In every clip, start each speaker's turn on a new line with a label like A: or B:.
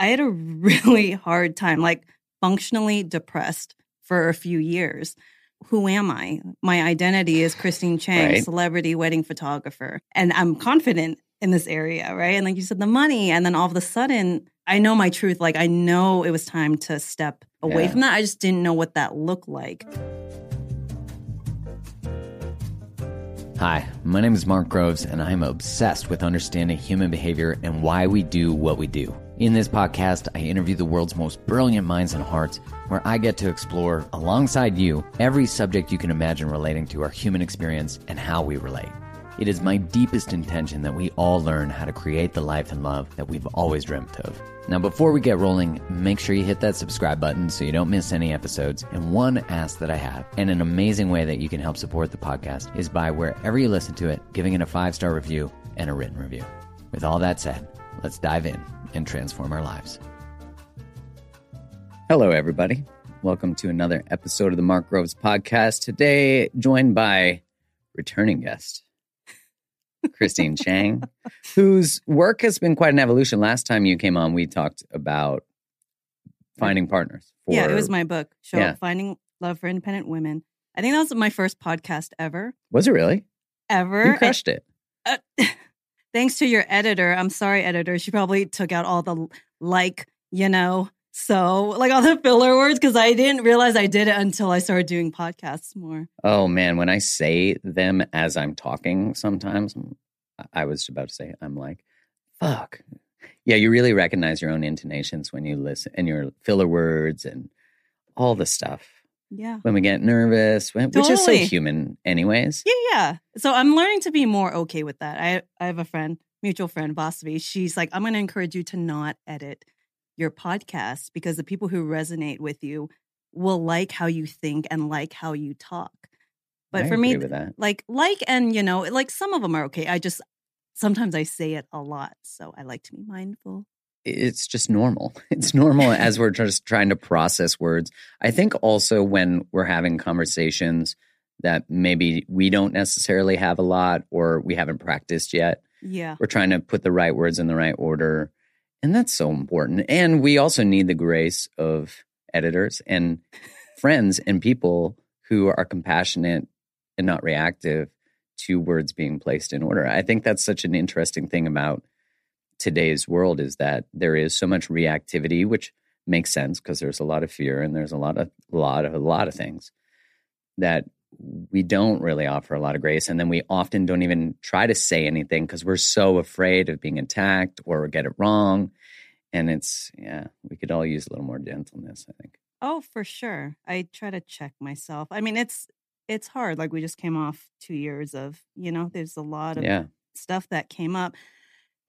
A: I had a really hard time, like functionally depressed for a few years. Who am I? My identity is Christine Chang, right. celebrity wedding photographer. And I'm confident in this area, right? And like you said, the money. And then all of a sudden, I know my truth. Like I know it was time to step away yeah. from that. I just didn't know what that looked like.
B: Hi, my name is Mark Groves, and I'm obsessed with understanding human behavior and why we do what we do. In this podcast, I interview the world's most brilliant minds and hearts, where I get to explore, alongside you, every subject you can imagine relating to our human experience and how we relate. It is my deepest intention that we all learn how to create the life and love that we've always dreamt of. Now, before we get rolling, make sure you hit that subscribe button so you don't miss any episodes. And one ask that I have, and an amazing way that you can help support the podcast, is by wherever you listen to it, giving it a five star review and a written review. With all that said, let's dive in and transform our lives. Hello, everybody. Welcome to another episode of the Mark Groves podcast. Today, joined by returning guest. Christine Chang, whose work has been quite an evolution. Last time you came on, we talked about finding partners.
A: For, yeah, it was my book, Show yeah. Finding Love for Independent Women. I think that was my first podcast ever.
B: Was it really?
A: Ever.
B: You crushed it.
A: Uh, thanks to your editor. I'm sorry, editor. She probably took out all the like, you know, so, like all the filler words, because I didn't realize I did it until I started doing podcasts more.
B: Oh man, when I say them as I'm talking, sometimes I was about to say, I'm like, fuck. Yeah, you really recognize your own intonations when you listen and your filler words and all the stuff.
A: Yeah.
B: When we get nervous, when, totally. which is so human, anyways.
A: Yeah, yeah. So I'm learning to be more okay with that. I I have a friend, mutual friend, Vasavi. She's like, I'm going to encourage you to not edit your podcast because the people who resonate with you will like how you think and like how you talk. But
B: I
A: for me,
B: like
A: like and you know, like some of them are okay. I just sometimes I say it a lot, so I like to be mindful.
B: It's just normal. It's normal as we're just trying to process words. I think also when we're having conversations that maybe we don't necessarily have a lot or we haven't practiced yet.
A: Yeah.
B: We're trying to put the right words in the right order and that's so important. And we also need the grace of editors and friends and people who are compassionate and not reactive to words being placed in order. I think that's such an interesting thing about today's world is that there is so much reactivity, which makes sense because there's a lot of fear and there's a lot of a lot of a lot of things that we don't really offer a lot of grace. And then we often don't even try to say anything because we're so afraid of being attacked or get it wrong. And it's, yeah, we could all use a little more gentleness, I think.
A: Oh, for sure. I try to check myself. I mean, it's, it's hard. Like we just came off two years of, you know, there's a lot of
B: Yeah.
A: stuff that came up,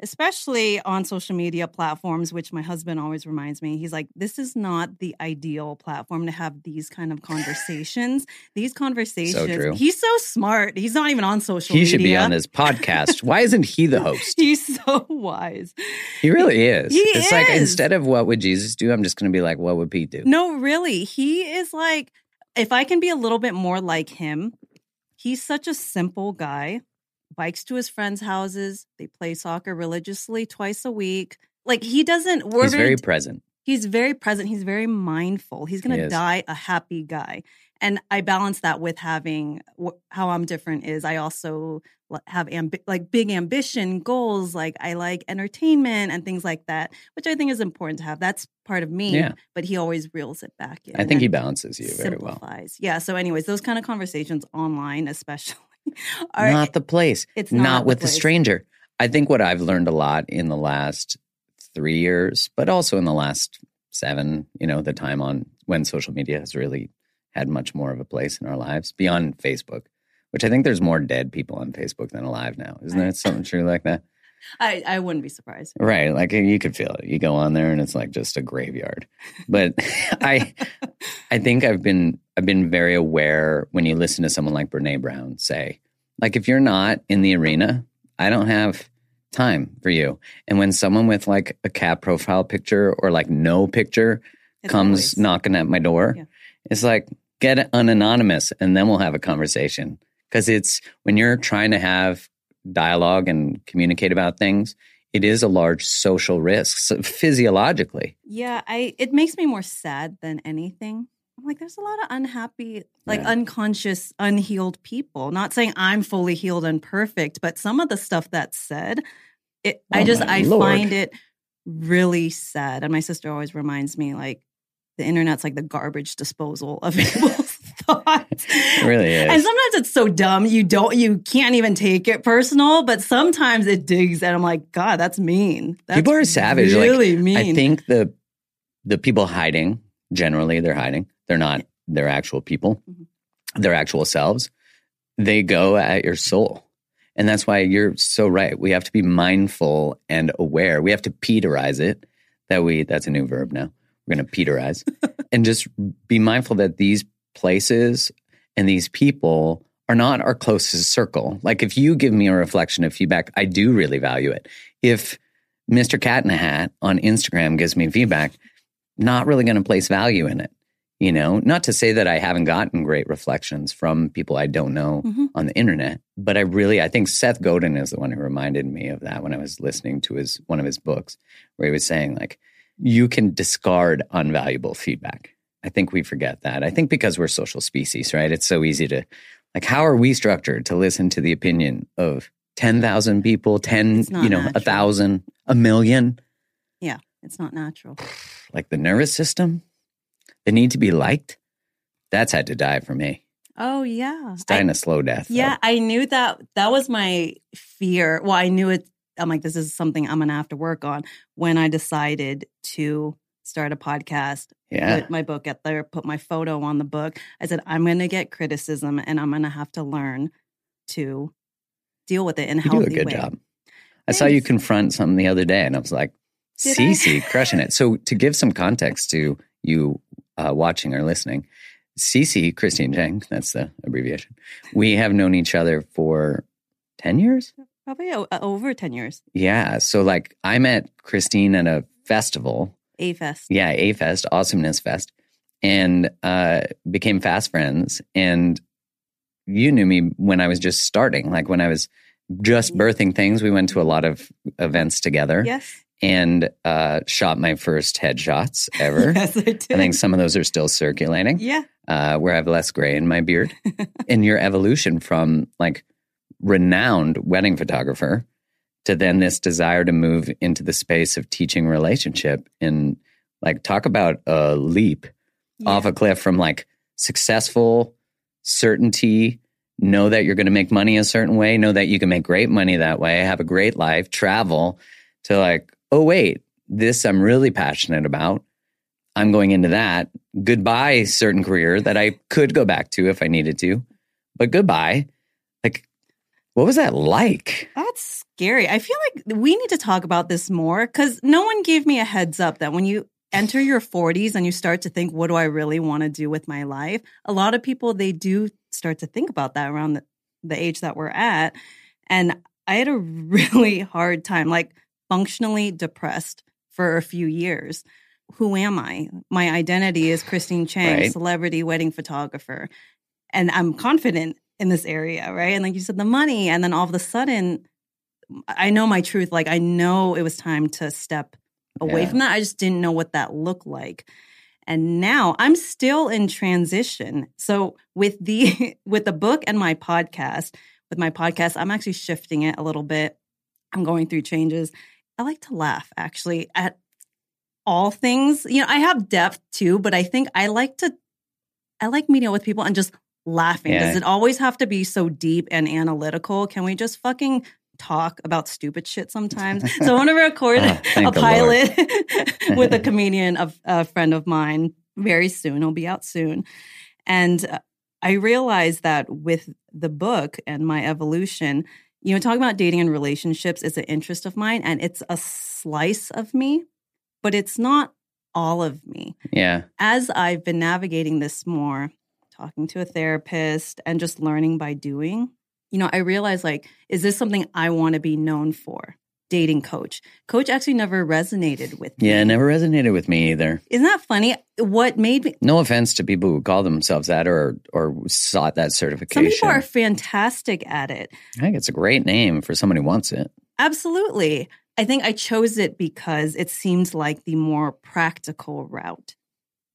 A: especially on social media platforms, which my husband always reminds me. He's like, this is not the ideal platform to have these kind of conversations. These conversations.
B: So true.
A: He's so smart. He's not even on social
B: He
A: media.
B: should be on this podcast. Why isn't he the host?
A: He's so wise.
B: He really is.
A: He
B: it's like instead of what would Jesus do, I'm just going to be like, what would Pete do?
A: No, really. He is like, if I can be a little bit more like him, he's such a simple guy. Bikes to his friends' houses. They play soccer religiously twice a week. Like he doesn't. We're
B: He's very present.
A: He's very present. He's very mindful. He's going to
B: is.
A: die a happy guy. And I balance that with having wh- how I'm different is I also have ambi- like big ambition goals. Like I like entertainment and things like that, which I think is important to have. That's part of me.
B: Yeah.
A: But he always reels it back in.
B: I think he balances you very well.
A: Yeah. So, anyways, those kind of conversations online, especially, are
B: not the place.
A: it's
B: not,
A: not
B: with the
A: place.
B: stranger. I think what I've learned a lot in the last three years, but also in the last seven, you know, the time on when social media has really had much more of a place in our lives beyond Facebook, which I think there's more dead people on Facebook than alive now. Isn't that something true like that?
A: I, I wouldn't be surprised.
B: Right. Like you could feel it. You go on there and it's like just a graveyard. But I I think I've been I've been very aware when you listen to someone like Brene Brown say, like if you're not in the arena, I don't have time for you. And when someone with like a cat profile picture or like no picture
A: It's
B: comes
A: always-
B: knocking at my door,
A: Yeah.
B: it's like get unanonymous and then we'll have a conversation. Because it's when you're trying to have dialogue and communicate about things, it is a large social risk so physiologically.
A: Yeah, I it makes me more sad than anything. I'm like, there's a lot of unhappy, like
B: Yeah.
A: unconscious, unhealed people. Not saying I'm fully healed and perfect, but some of the stuff that's said, it I
B: Oh,
A: just I
B: Lord.
A: find it really sad. And my sister always reminds me, like, the internet's like the garbage disposal of people's thoughts.
B: It really is.
A: And sometimes it's so dumb you don't you can't even take it personal, but sometimes it digs and I'm like, God, that's mean. That's
B: people are savage.
A: Really
B: like,
A: mean.
B: I think the the people hiding generally they're hiding. They're not their actual people,
A: Mhm.
B: their actual selves. They go at your soul, and that's why you're so right. We have to be mindful and aware. We have to Peterize it. That we that's a new verb now. We're going to Peterize and just be mindful that these places and these people are not our closest circle. Like if you give me a reflection of feedback, I do really value it. If Mr. Cat in a Hat on Instagram gives me feedback, not really going to place value in it. You know, not to say that I haven't gotten great reflections from people I don't know
A: Mhm.
B: on the internet, but I really, I think Seth Godin is the one who reminded me of that when I was listening to his one of his books, where he was saying like, you can discard unvaluable feedback. I think we forget that. I think because we're social species, right? It's so easy to, like, how are we structured to listen to the opinion of ten thousand people, ten, you know, a thousand, a million?
A: Yeah, it's not natural.
B: like the nervous system, the need to be liked, that's had to die for me.
A: Oh yeah.
B: It's dying
A: I-
B: a slow death. though.
A: yeah, I knew that that was my fear. Well, I knew it I'm like this is something I'm going to have to work on when I decided to start a podcast,
B: Yeah.
A: put my book at there, put my photo on the book. I said I'm going to get criticism and I'm going to have to learn to deal with it in a
B: You do a good
A: way.
B: job. I saw you confront something the other day and I was like,
A: Did
B: Cece crushing it. So to give some context to you uh, watching or listening, Cece, Christine Chang, that's the abbreviation. We have known each other for 10 years?
A: Probably uh, over 10 years.
B: Yeah. So like I met Christine at a festival.
A: A Fest.
B: Yeah, A Fest, Awesomeness Fest, and uh, became fast friends. And you knew me when I was just starting, like when I was just birthing things. We went to a lot of events together
A: Yes.
B: and uh, shot my first headshots ever.
A: Yes, I did.
B: I think some of those are still circulating,
A: yeah.
B: uh, where I have less gray in my beard. and your evolution from like renowned wedding photographer to then this desire to move into the space of teaching relationship and like talk about a leap off a cliff from like successful certainty know that you're going to make money a certain way know that you can make great money that way have a great life travel to like oh wait this i'm really passionate about i'm going into that goodbye certain career that i could go back to if i needed to but goodbye. Like, what was that like?
A: That's scary. I feel like we need to talk about this more because no one gave me a heads up that when you enter your 40s and you start to think, what do I really want to do with my life? A lot of people, they do start to think about that around the, the age that we're at. And I had a really hard time, like functionally depressed for a few years. Who am I? My identity is Christine Chang, right. celebrity wedding photographer. And I'm confident in this area, right? And like you said, the money. And then all of a sudden, I know my truth. Like I know it was time to step away yeah. from that. I just didn't know what that looked like. And now I'm still in transition. So with the with the book and my podcast, with my podcast, I'm actually shifting it a little bit. I'm going through changes. I like to laugh actually at all things. You know, I have depth too, but I think I like to I like meeting with people and just laughing. Yeah. Does it always have to be so deep and analytical? Can we just fucking talk about stupid shit sometimes? so I want to record oh, a pilot with a comedian, a, a friend of mine, very soon. It'll be out soon. And uh, I realized that with the book and my evolution, you know, talking about dating and relationships is an interest of mine and it's a slice of me, but it's not all of me.
B: Yeah.
A: As I've been navigating this more, talking to a therapist and just learning by doing, you know, I realized like, is this something I want to be known for? Dating coach. Coach actually never resonated with
B: me. Yeah, never resonated with me either.
A: Isn't that funny? What made me
B: No offense to people who call themselves that or or sought that certification.
A: Some people are fantastic at it.
B: I think it's a great name for someone who wants it.
A: Absolutely. I think I chose it because it seemed like the more practical route.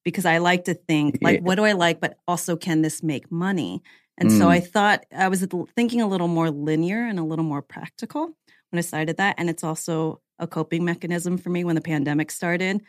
A: Because I like to think, like, yeah. what do I like, but also can this make money? And mm. so I thought I was thinking a little more linear and a little more practical when I decided that. And it's also a coping mechanism for me when the pandemic started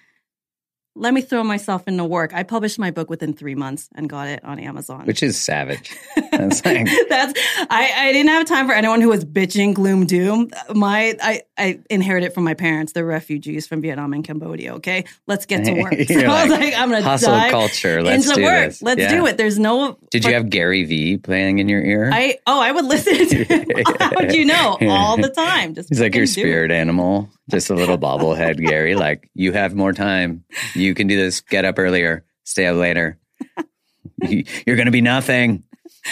A: let me throw myself into work. I published my book within three months and got it on Amazon.
B: Which is savage. That's like...
A: That's I, I didn't have time for anyone who was bitching gloom doom. My I, I inherited from my parents. They're refugees from Vietnam and Cambodia. Okay. Let's get to work. So like, I was like, I'm gonna
B: hustle dive culture. Let's into do work.
A: This. Let's yeah. do it. There's no
B: Did you have Gary V playing in your ear?
A: I oh I would listen to how would you know? All the time.
B: Just He's like your spirit animal. Just a little bobblehead, Gary. Like you have more time. You can do this. Get up earlier. Stay up later. You're going to be nothing.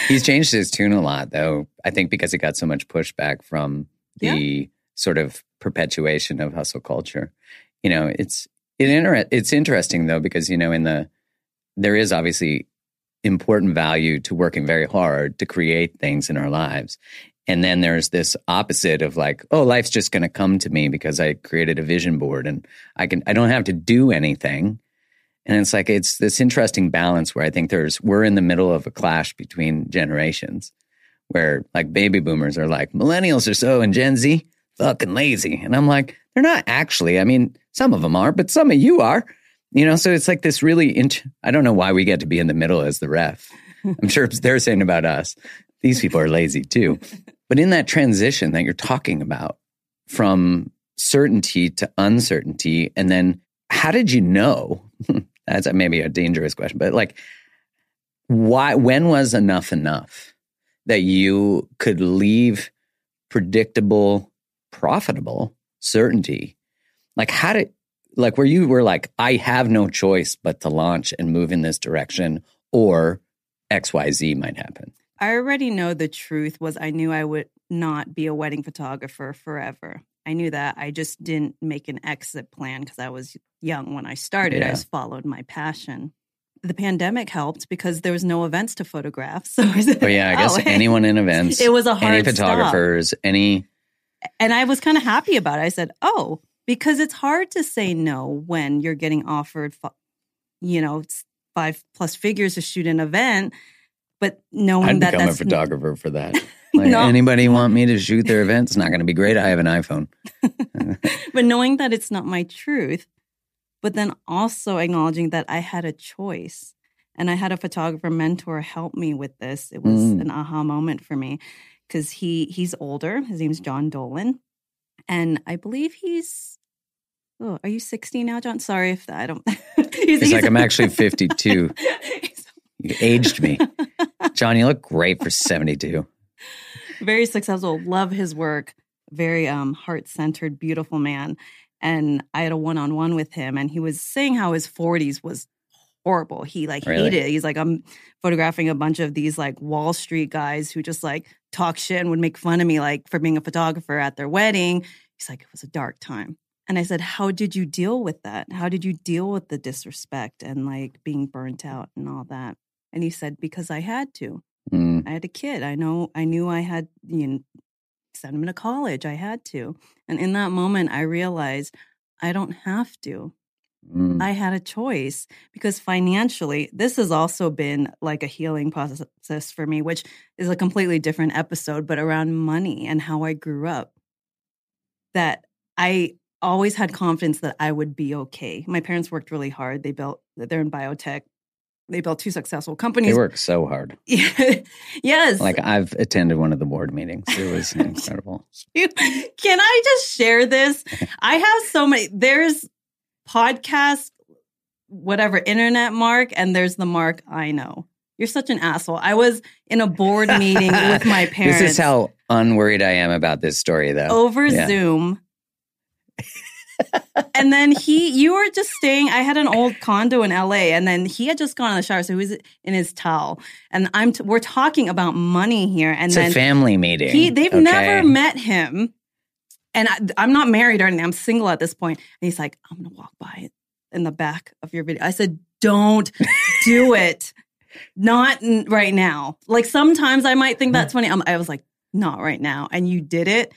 B: He's changed his tune a lot, though. I think because he got so much pushback from the yeah. sort of perpetuation of hustle culture. You know, it's it inter- it's interesting though because you know in the there is obviously important value to working very hard to create things in our lives. And then there's this opposite of like, oh, life's just going to come to me because I created a vision board and I can, I don't have to do anything. And it's like, it's this interesting balance where I think there's, we're in the middle of a clash between generations where like baby boomers are like, millennials are so, and Gen Z, fucking lazy. And I'm like, they're not actually. I mean, some of them are, but some of you are. You know, so it's like this really, int- I don't know why we get to be in the middle as the ref. I'm sure they're saying about us. These people are lazy too. But in that transition that you're talking about from certainty to uncertainty, and then how did you know? That's maybe a dangerous question, but like, why, when was enough enough that you could leave predictable, profitable certainty? Like, how did, like, where you were like, I have no choice but to launch and move in this direction, or XYZ might happen?
A: I already know the truth was I knew I would not be a wedding photographer forever. I knew that. I just didn't make an exit plan because I was young when I started. Yeah. I just followed my passion. The pandemic helped because there was no events to photograph. So
B: oh yeah, I guess oh, anyone in events.
A: It was a hard
B: any photographers,
A: stop.
B: any.
A: And I was kind of happy about it. I said, "Oh, because it's hard to say no when you're getting offered, you know, five plus figures to shoot an event." But knowing
B: I'd
A: that
B: become
A: that's
B: a photographer for that. Like, no. anybody want me to shoot their event? It's not going to be great. I have an iPhone.
A: but knowing that it's not my truth, but then also acknowledging that I had a choice and I had a photographer mentor help me with this. It was mm. an aha moment for me because he he's older. His name's John Dolan, and I believe he's. Oh, are you 60 now, John? Sorry if I don't.
B: he's, he's, he's like, I'm actually 52. You aged me. John, you look great for 72.
A: very successful. Love his work. Very um, heart centered, beautiful man. And I had a one on one with him, and he was saying how his 40s was horrible. He like
B: Really?
A: hated it. He's like, I'm photographing a bunch of these like Wall Street guys who just like talk shit and would make fun of me like for being a photographer at their wedding. He's like, it was a dark time. And I said, How did you deal with that? How did you deal with the disrespect and like being burnt out and all that? And he said, Because I had to.
B: Mm,
A: I had a kid. I know I knew I had you know send him to college. I had to. And in that moment I realized I don't have to.
B: mm.
A: I had a choice because financially, this has also been like a healing process for me, which is a completely different episode, but around money and how I grew up. That I always had confidence that I would be okay. My parents worked really hard. They built, they're in biotech. They built two successful companies.
B: They work so hard.
A: yes.
B: Like I've attended one of the board meetings. It was incredible.
A: you, can I just share this? I have so many. There's podcast, whatever, internet Mark, and there's the Mark I know. You're such an asshole. I was in a board meeting with my parents
B: This is how unworried I am about this story, though.
A: over
B: Yeah.
A: Zoom. And then he, you were just staying. I had an old condo in LA, and then he had just gone in the shower, so he was in his towel. And I'm, t- we're talking about money here, and
B: it's
A: then
B: a family meeting.
A: he, they've
B: okay?
A: never met him. And I, I'm not married or anything. I'm single at this point. And he's like, I'm going to walk by in the back of your video. I said, don't do it. Not n- right now. Like sometimes I might think that's funny. I'm, I was like, not right now. And you did it.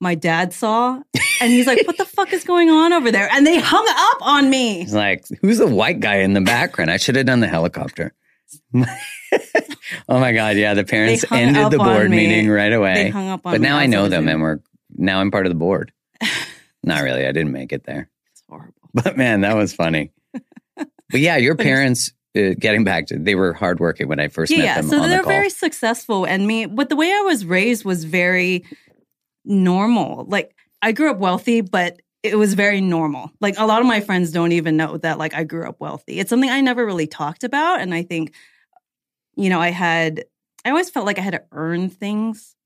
A: My dad saw and he's like, what the fuck is going on over there? And they hung up on me.
B: He's like, who's the white guy in the background? I should have done the helicopter. oh my God. Yeah. The parents ended the board meeting right away.
A: They hung up on
B: but now I know them and we're now I'm part of the board. Not really. I didn't make it there.
A: It's horrible.
B: But man, that was funny. But yeah, your parents, uh, getting back to, they were hardworking when I first
A: yeah,
B: met them.
A: yeah.
B: So
A: they're
B: the
A: very successful, and me. But the way I was raised was very normal. Like I grew up wealthy, but it was very normal. Like a lot of my friends don't even know that like I grew up wealthy. It's something I never really talked about, and I think, you know, I had. I always felt like I had to earn things,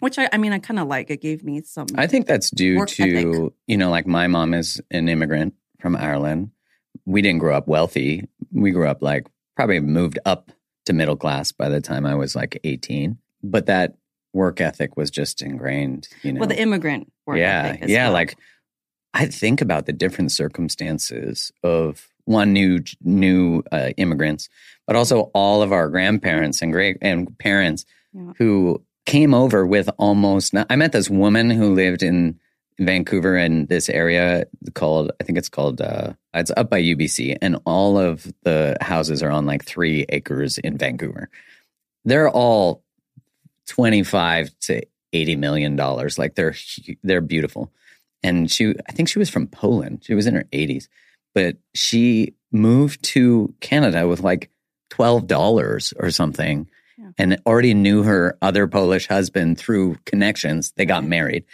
A: which I. I mean, I kind of like. It gave me some.
B: I think that's due to,
A: ethic.
B: you know, like my mom is an immigrant from Ireland. We didn't grow up wealthy. We grew up like probably moved up to middle class by the time I was like 18. But that work ethic was just ingrained, you know.
A: well, the immigrant work
B: yeah. yeah.
A: well.
B: Like I think about the different circumstances of one new new uh, immigrants, but also all of our grandparents and great and parents
A: Yeah.
B: who came over with almost. I met this woman who lived in Vancouver in this area called I think it's called uh, it's up by UBC, and all of the houses are on like three acres in Vancouver. They're all twenty five to eighty million dollars. Like they're they're beautiful. And she, I think she was from Poland. She was in her eighties, but she moved to Canada with like twelve dollars or something,
A: Yeah.
B: and already knew her other Polish husband through connections. They got married,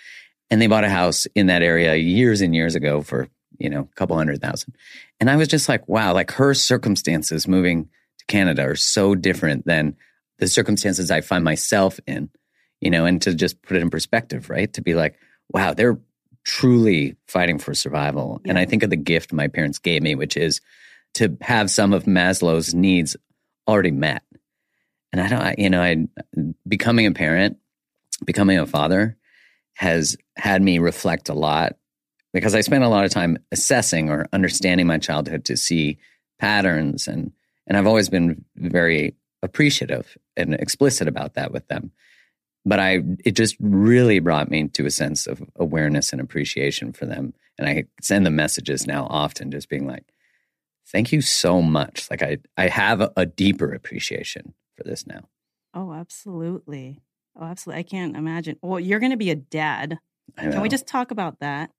B: and they bought a house in that area years and years ago for you know a couple hundred thousand. And I was just like, wow, like her circumstances moving to Canada are so different than the circumstances I find myself in, you know, and to just put it in perspective, right? To be like, wow, they're truly fighting for survival. And I think of the gift my parents gave me, which is to have some of Maslow's needs already met. And I don't, you know, I becoming a parent, becoming a father has had me reflect a lot because I spent a lot of time assessing or understanding my childhood to see patterns and and I've always been very appreciative and explicit about that with them. But I it just really brought me to a sense of awareness and appreciation for them. And I send them messages now often just being like, thank you so much. Like I I have a, a deeper appreciation for this now.
A: Oh, absolutely. Oh, absolutely. I can't imagine. Well, you're going to be a dad. Can we just talk about that?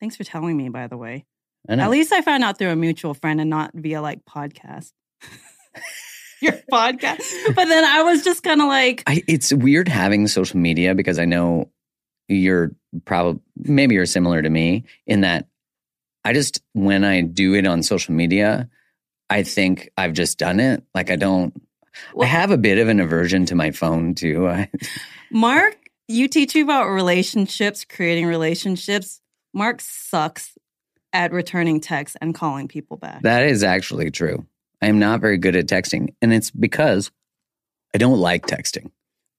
A: Thanks for telling me, by the way. At least I found out through a mutual friend and not via like podcast. Your podcast. But then I was just kind of like,
B: I, it's weird having social media because I know you're probably maybe you're similar to me in that I just when I do it on social media, I think I've just done it. Like I don't I have a bit of an aversion to my phone too. I,
A: Mark, you teach me about relationships, creating relationships. Mark sucks at returning texts and calling people back.
B: that is actually true. I am not very good at texting, and it's because I don't like texting.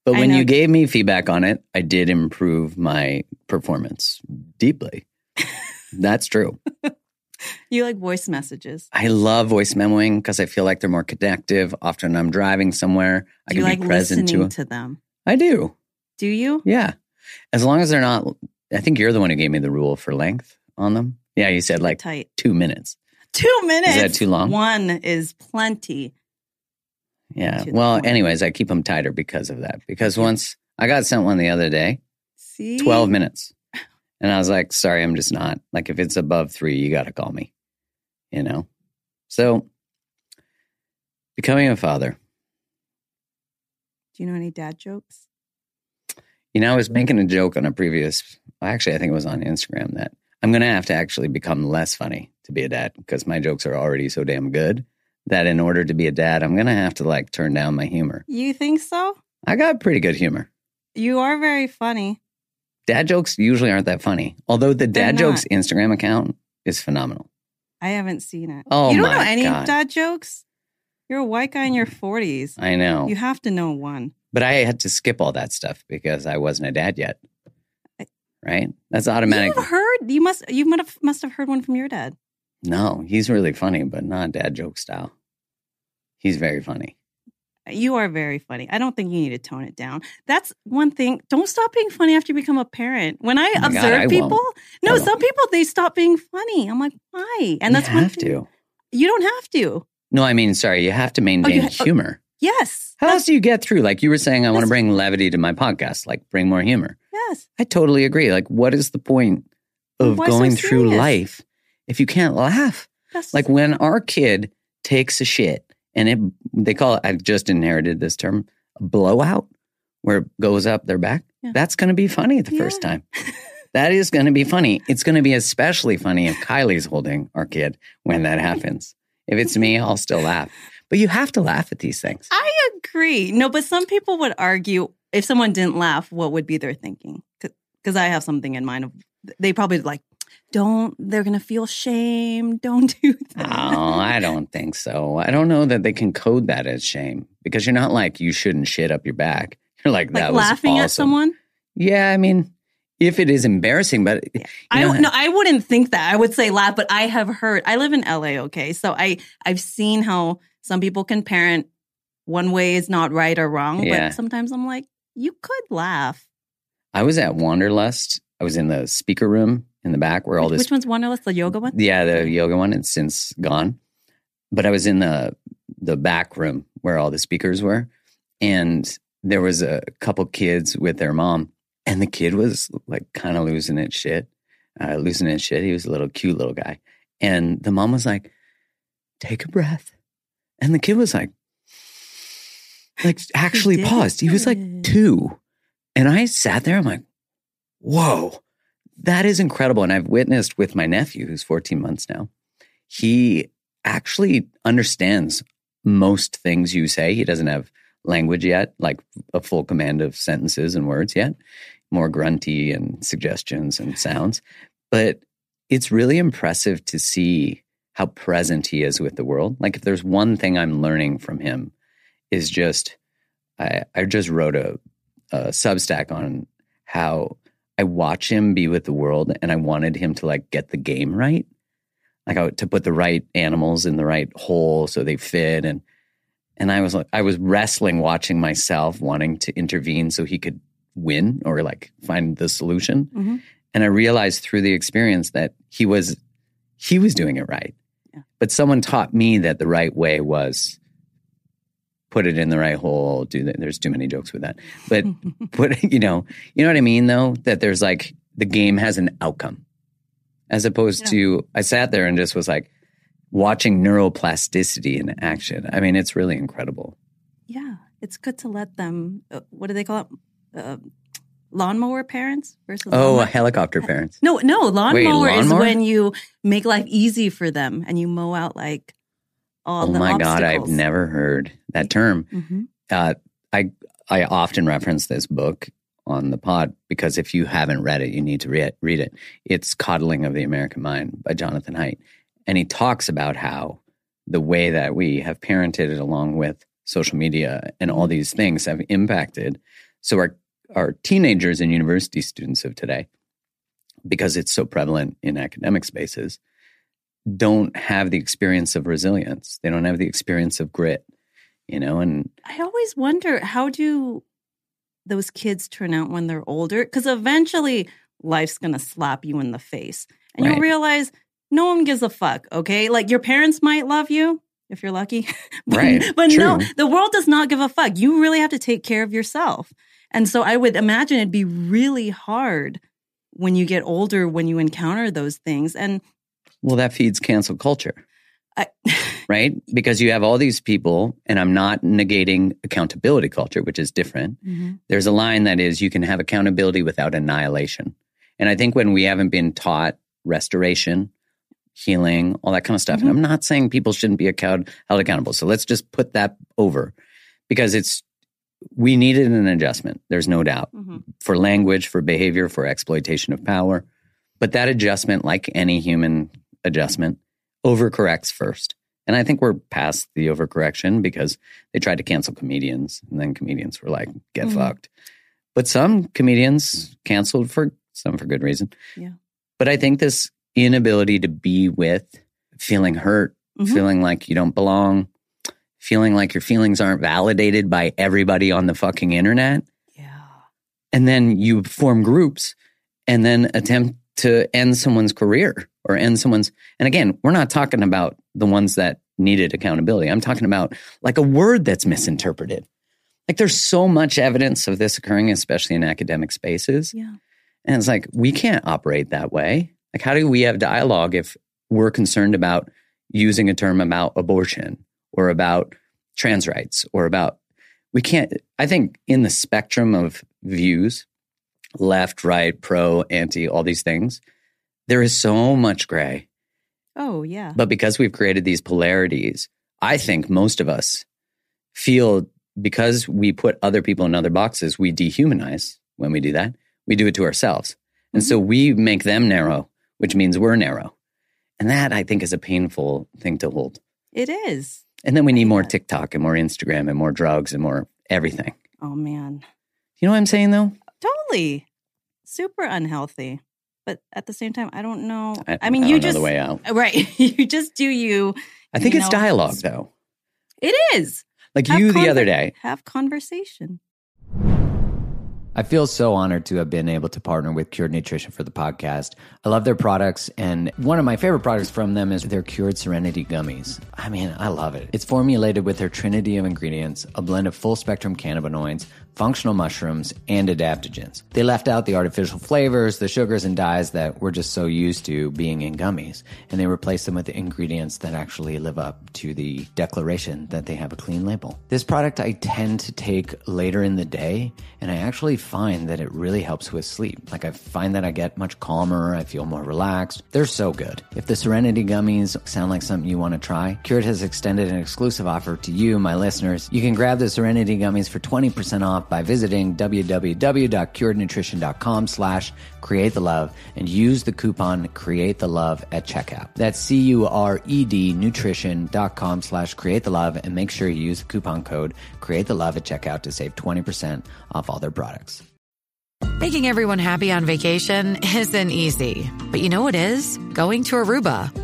B: But when you gave me feedback on it, I did improve my performance deeply. That's true.
A: You like voice messages.
B: I love voice memoing because I feel like they're more connective. Often I'm driving somewhere, I
A: Do you
B: can
A: like
B: be present
A: listening
B: to.
A: to them?
B: I do.
A: Do you?
B: Yeah. As long as they're not, I think you're the one who gave me the rule for length on them. Yeah, you said like
A: Tight.
B: two minutes.
A: Two minutes.
B: Is that too long?
A: One is plenty.
B: Yeah. Well,
A: point.
B: anyways, I keep them tighter because of that. Because once I got sent one the other day,
A: See?
B: 12 minutes. And I was like, sorry, I'm just not. Like, if it's above three, you got to call me, you know? So, becoming a father,
A: Do you know any dad jokes?
B: you know, I was making a joke on a previous, actually, I think it was on Instagram that I'm going to have to actually become less funny to be a dad because my jokes are already so damn good that in order to be a dad, I'm going to have to like turn down my humor.
A: You think so?
B: I got pretty good humor.
A: You are very funny.
B: Dad jokes usually aren't that funny, although the
A: They're
B: dad
A: not.
B: jokes Instagram account is phenomenal.
A: I haven't seen it.
B: Oh
A: you don't know any
B: God.
A: dad jokes? You're a white guy in your 40s.
B: I know.
A: You have to know one.
B: But I had to skip all that stuff because I wasn't a dad yet. Right? That's automatic.
A: You've heard you must you might have must have heard one from your dad.
B: No, he's really funny, but not dad joke style. He's very funny.
A: You are very funny. I don't think you need to tone it down. That's one thing. Don't stop being funny after you become a parent. When I
B: Oh my God,
A: observe
B: I
A: people,
B: won't.
A: No, some people they stop being funny. I'm like, why? And that's one
B: have
A: thing-
B: to.
A: You don't have to.
B: No, I mean, sorry, you have to oh, maintain
A: ha- oh,
B: humor.
A: Yes.
B: How else do you get through? Like you were saying, I want to bring levity to my podcast, like bring more humor.
A: yes.
B: I totally agree. Like, what is the point of
A: Why so
B: going through life if you can't laugh?
A: That's
B: Like when our kid takes a shit and it, they call it, I've just inherited this term, blowout, where it goes up their back.
A: Yeah.
B: That's going to be funny the first time. That is going to be funny. It's going to be especially funny if Kylie's holding our kid when that happens. If it's me, I'll still laugh. But you have to laugh at these things.
A: I agree. No, but some people would argue if someone didn't laugh, what would be their thinking? Because I have something in mind of they probably like, don't. They're gonna feel shame. Don't do that.
B: Oh, I don't think so. I don't know that they can code that as shame because you're not like you shouldn't shit up your back. You're like,
A: like
B: that was
A: laughing at someone.
B: Yeah, I mean, if it is embarrassing, but
A: I
B: know,
A: no, I wouldn't think that. I would say laugh, but I have heard. I live in LA, okay, so I I've seen how some people can parent one way is not right or wrong,
B: Yeah.
A: but sometimes I'm like, you could laugh.
B: I was at Wanderlust. I was in the speaker room in the back where all
A: Which,
B: this
A: which one's Wanderlust? The yoga one?
B: Yeah, the yoga one. It's since gone. But I was in the the back room where all the speakers were, and there was a couple kids with their mom, and the kid was like kind of losing its shit, uh, losing his shit. He was a little cute little guy, and the mom was like, "Take a breath," and the kid was like, like actually paused. He was like two, and I sat there. I'm like, "Whoa." That is incredible. And I've witnessed with my nephew, who's 14 months now, he actually understands most things you say. He doesn't have language yet, like a full command of sentences and words yet, more grunty and suggestions and sounds. But it's really impressive to see how present he is with the world. Like, if there's one thing I'm learning from him, is just, I, I just wrote a, a Substack on how I watch him be with the world and I wanted him to like get the game right. Like I, to put the right animals in the right hole so they fit and and I was like I was wrestling watching myself wanting to intervene so he could win or like find the solution.
A: Mhm.
B: And I realized through the experience that he was he was doing it right.
A: Yeah.
B: But someone taught me that the right way was put it in the right hole, do that. There's too many jokes with that. But but you know, you know what I mean though, that there's like the game has an outcome. As opposed
A: Yeah.
B: to I sat there and just was like watching neuroplasticity in action. I mean, it's really incredible.
A: Yeah, it's good to let them. Uh, what do they call it? Uh, lawnmower parents versus.
B: Oh,
A: lawnmower-
B: helicopter parents.
A: no, no. Lawnmower is
B: lawnmower?
A: when you make life easy for them and you mow out like all
B: oh my god, I've never heard that term.
A: Mhm.
B: Uh, I I often reference this book on the pod because if you haven't read it, you need to read read it. It's Coddling of the American Mind by Jonathan Haidt, and he talks about how the way that we have parented it along with social media and all these things have impacted. So our our teenagers and university students of today, because it's so prevalent in academic spaces, don't have the experience of resilience. They don't have the experience of grit, you know, and
A: I always wonder how do those kids turn out when they're older? Because eventually life's gonna slap you in the face, and
B: Right.
A: you'll realize no one gives a fuck. Okay, like your parents might love you if you're lucky, but,
B: Right.
A: But no, the world does not give a fuck. You really have to take care of yourself, and so I would imagine it'd be really hard when you get older when you encounter those things. And
B: well, that feeds cancel culture.
A: I,
B: right? Because you have all these people, and I'm not negating accountability culture, which is different.
A: Mhm.
B: There's a line that is you can have accountability without annihilation. And I think when we haven't been taught restoration, healing, all that kind of stuff, and I'm not saying people shouldn't be account- held accountable. So let's just put that over because it's, we needed an adjustment. There's no doubt
A: Mhm.
B: for language, for behavior, for exploitation of power. But that adjustment, like any human adjustment, overcorrects first. And I think we're past the overcorrection because they tried to cancel comedians and then comedians were like, get
A: Mhm.
B: fucked. But some comedians canceled for some for good reason.
A: Yeah.
B: But I think this inability to be with feeling hurt,
A: Mhm.
B: feeling like you don't belong, feeling like your feelings aren't validated by everybody on the fucking internet
A: yeah,
B: and then you form groups and then attempt to end someone's career or end someone's and again we're not talking about the ones that needed accountability. I'm talking about like a word that's misinterpreted. Like there's so much evidence of this occurring especially in academic spaces.
A: Yeah.
B: and it's like we can't operate that way. Like how do we have dialogue if we're concerned about using a term about abortion or about trans rights or about we can't i think in the spectrum of views left right pro anti all these things there is so much gray
A: Oh yeah.
B: but because we've created these polarities i think most of us feel because we put other people in other boxes we dehumanize when we do that we do it to ourselves and so mm-hmm. we make them narrow which means we're narrow and that i think is a painful thing to hold
A: it is.
B: and then we need more. TikTok and more Instagram and more drugs and more everything.
A: Oh man.
B: You know what I'm saying though?
A: Totally. Super unhealthy. But at the same time, I don't know.
B: I,
A: I, mean,
B: I
A: you just
B: the way out.
A: right. you just do you.
B: I think
A: you
B: it's
A: know,
B: dialogue though.
A: It is.
B: Like
A: Have
B: you the other day.
A: Have conversation.
C: I feel so honored to have been able to partner with Cured Nutrition for the podcast. I love their products, and one of my favorite products from them is their Cured Serenity Gummies. I mean, I love it. It's formulated with their trinity of ingredients, a blend of full spectrum cannabinoids, functional mushrooms, and adaptogens. They left out the artificial flavors, the sugars, and dyes that we're just so used to being in gummies, and they replaced them with the ingredients that actually live up to the declaration that they have a clean label. This product I tend to take later in the day, and I actually find that it really helps with sleep. Like I find that I get much calmer, I feel more relaxed. They're so good. If the Serenity gummies sound like something you want to try, Cured has extended an exclusive offer to you, my listeners. You can grab the Serenity gummies for 20% off by visiting www.curednutrition.com slash create the love and use the coupon create the love at checkout. That's C-U-R-E-D nutrition.com slash create the love and make sure you use the coupon code create the love at checkout to save 20% off all their products.
D: Making everyone happy on vacation isn't easy. But you know what is? Going to Aruba.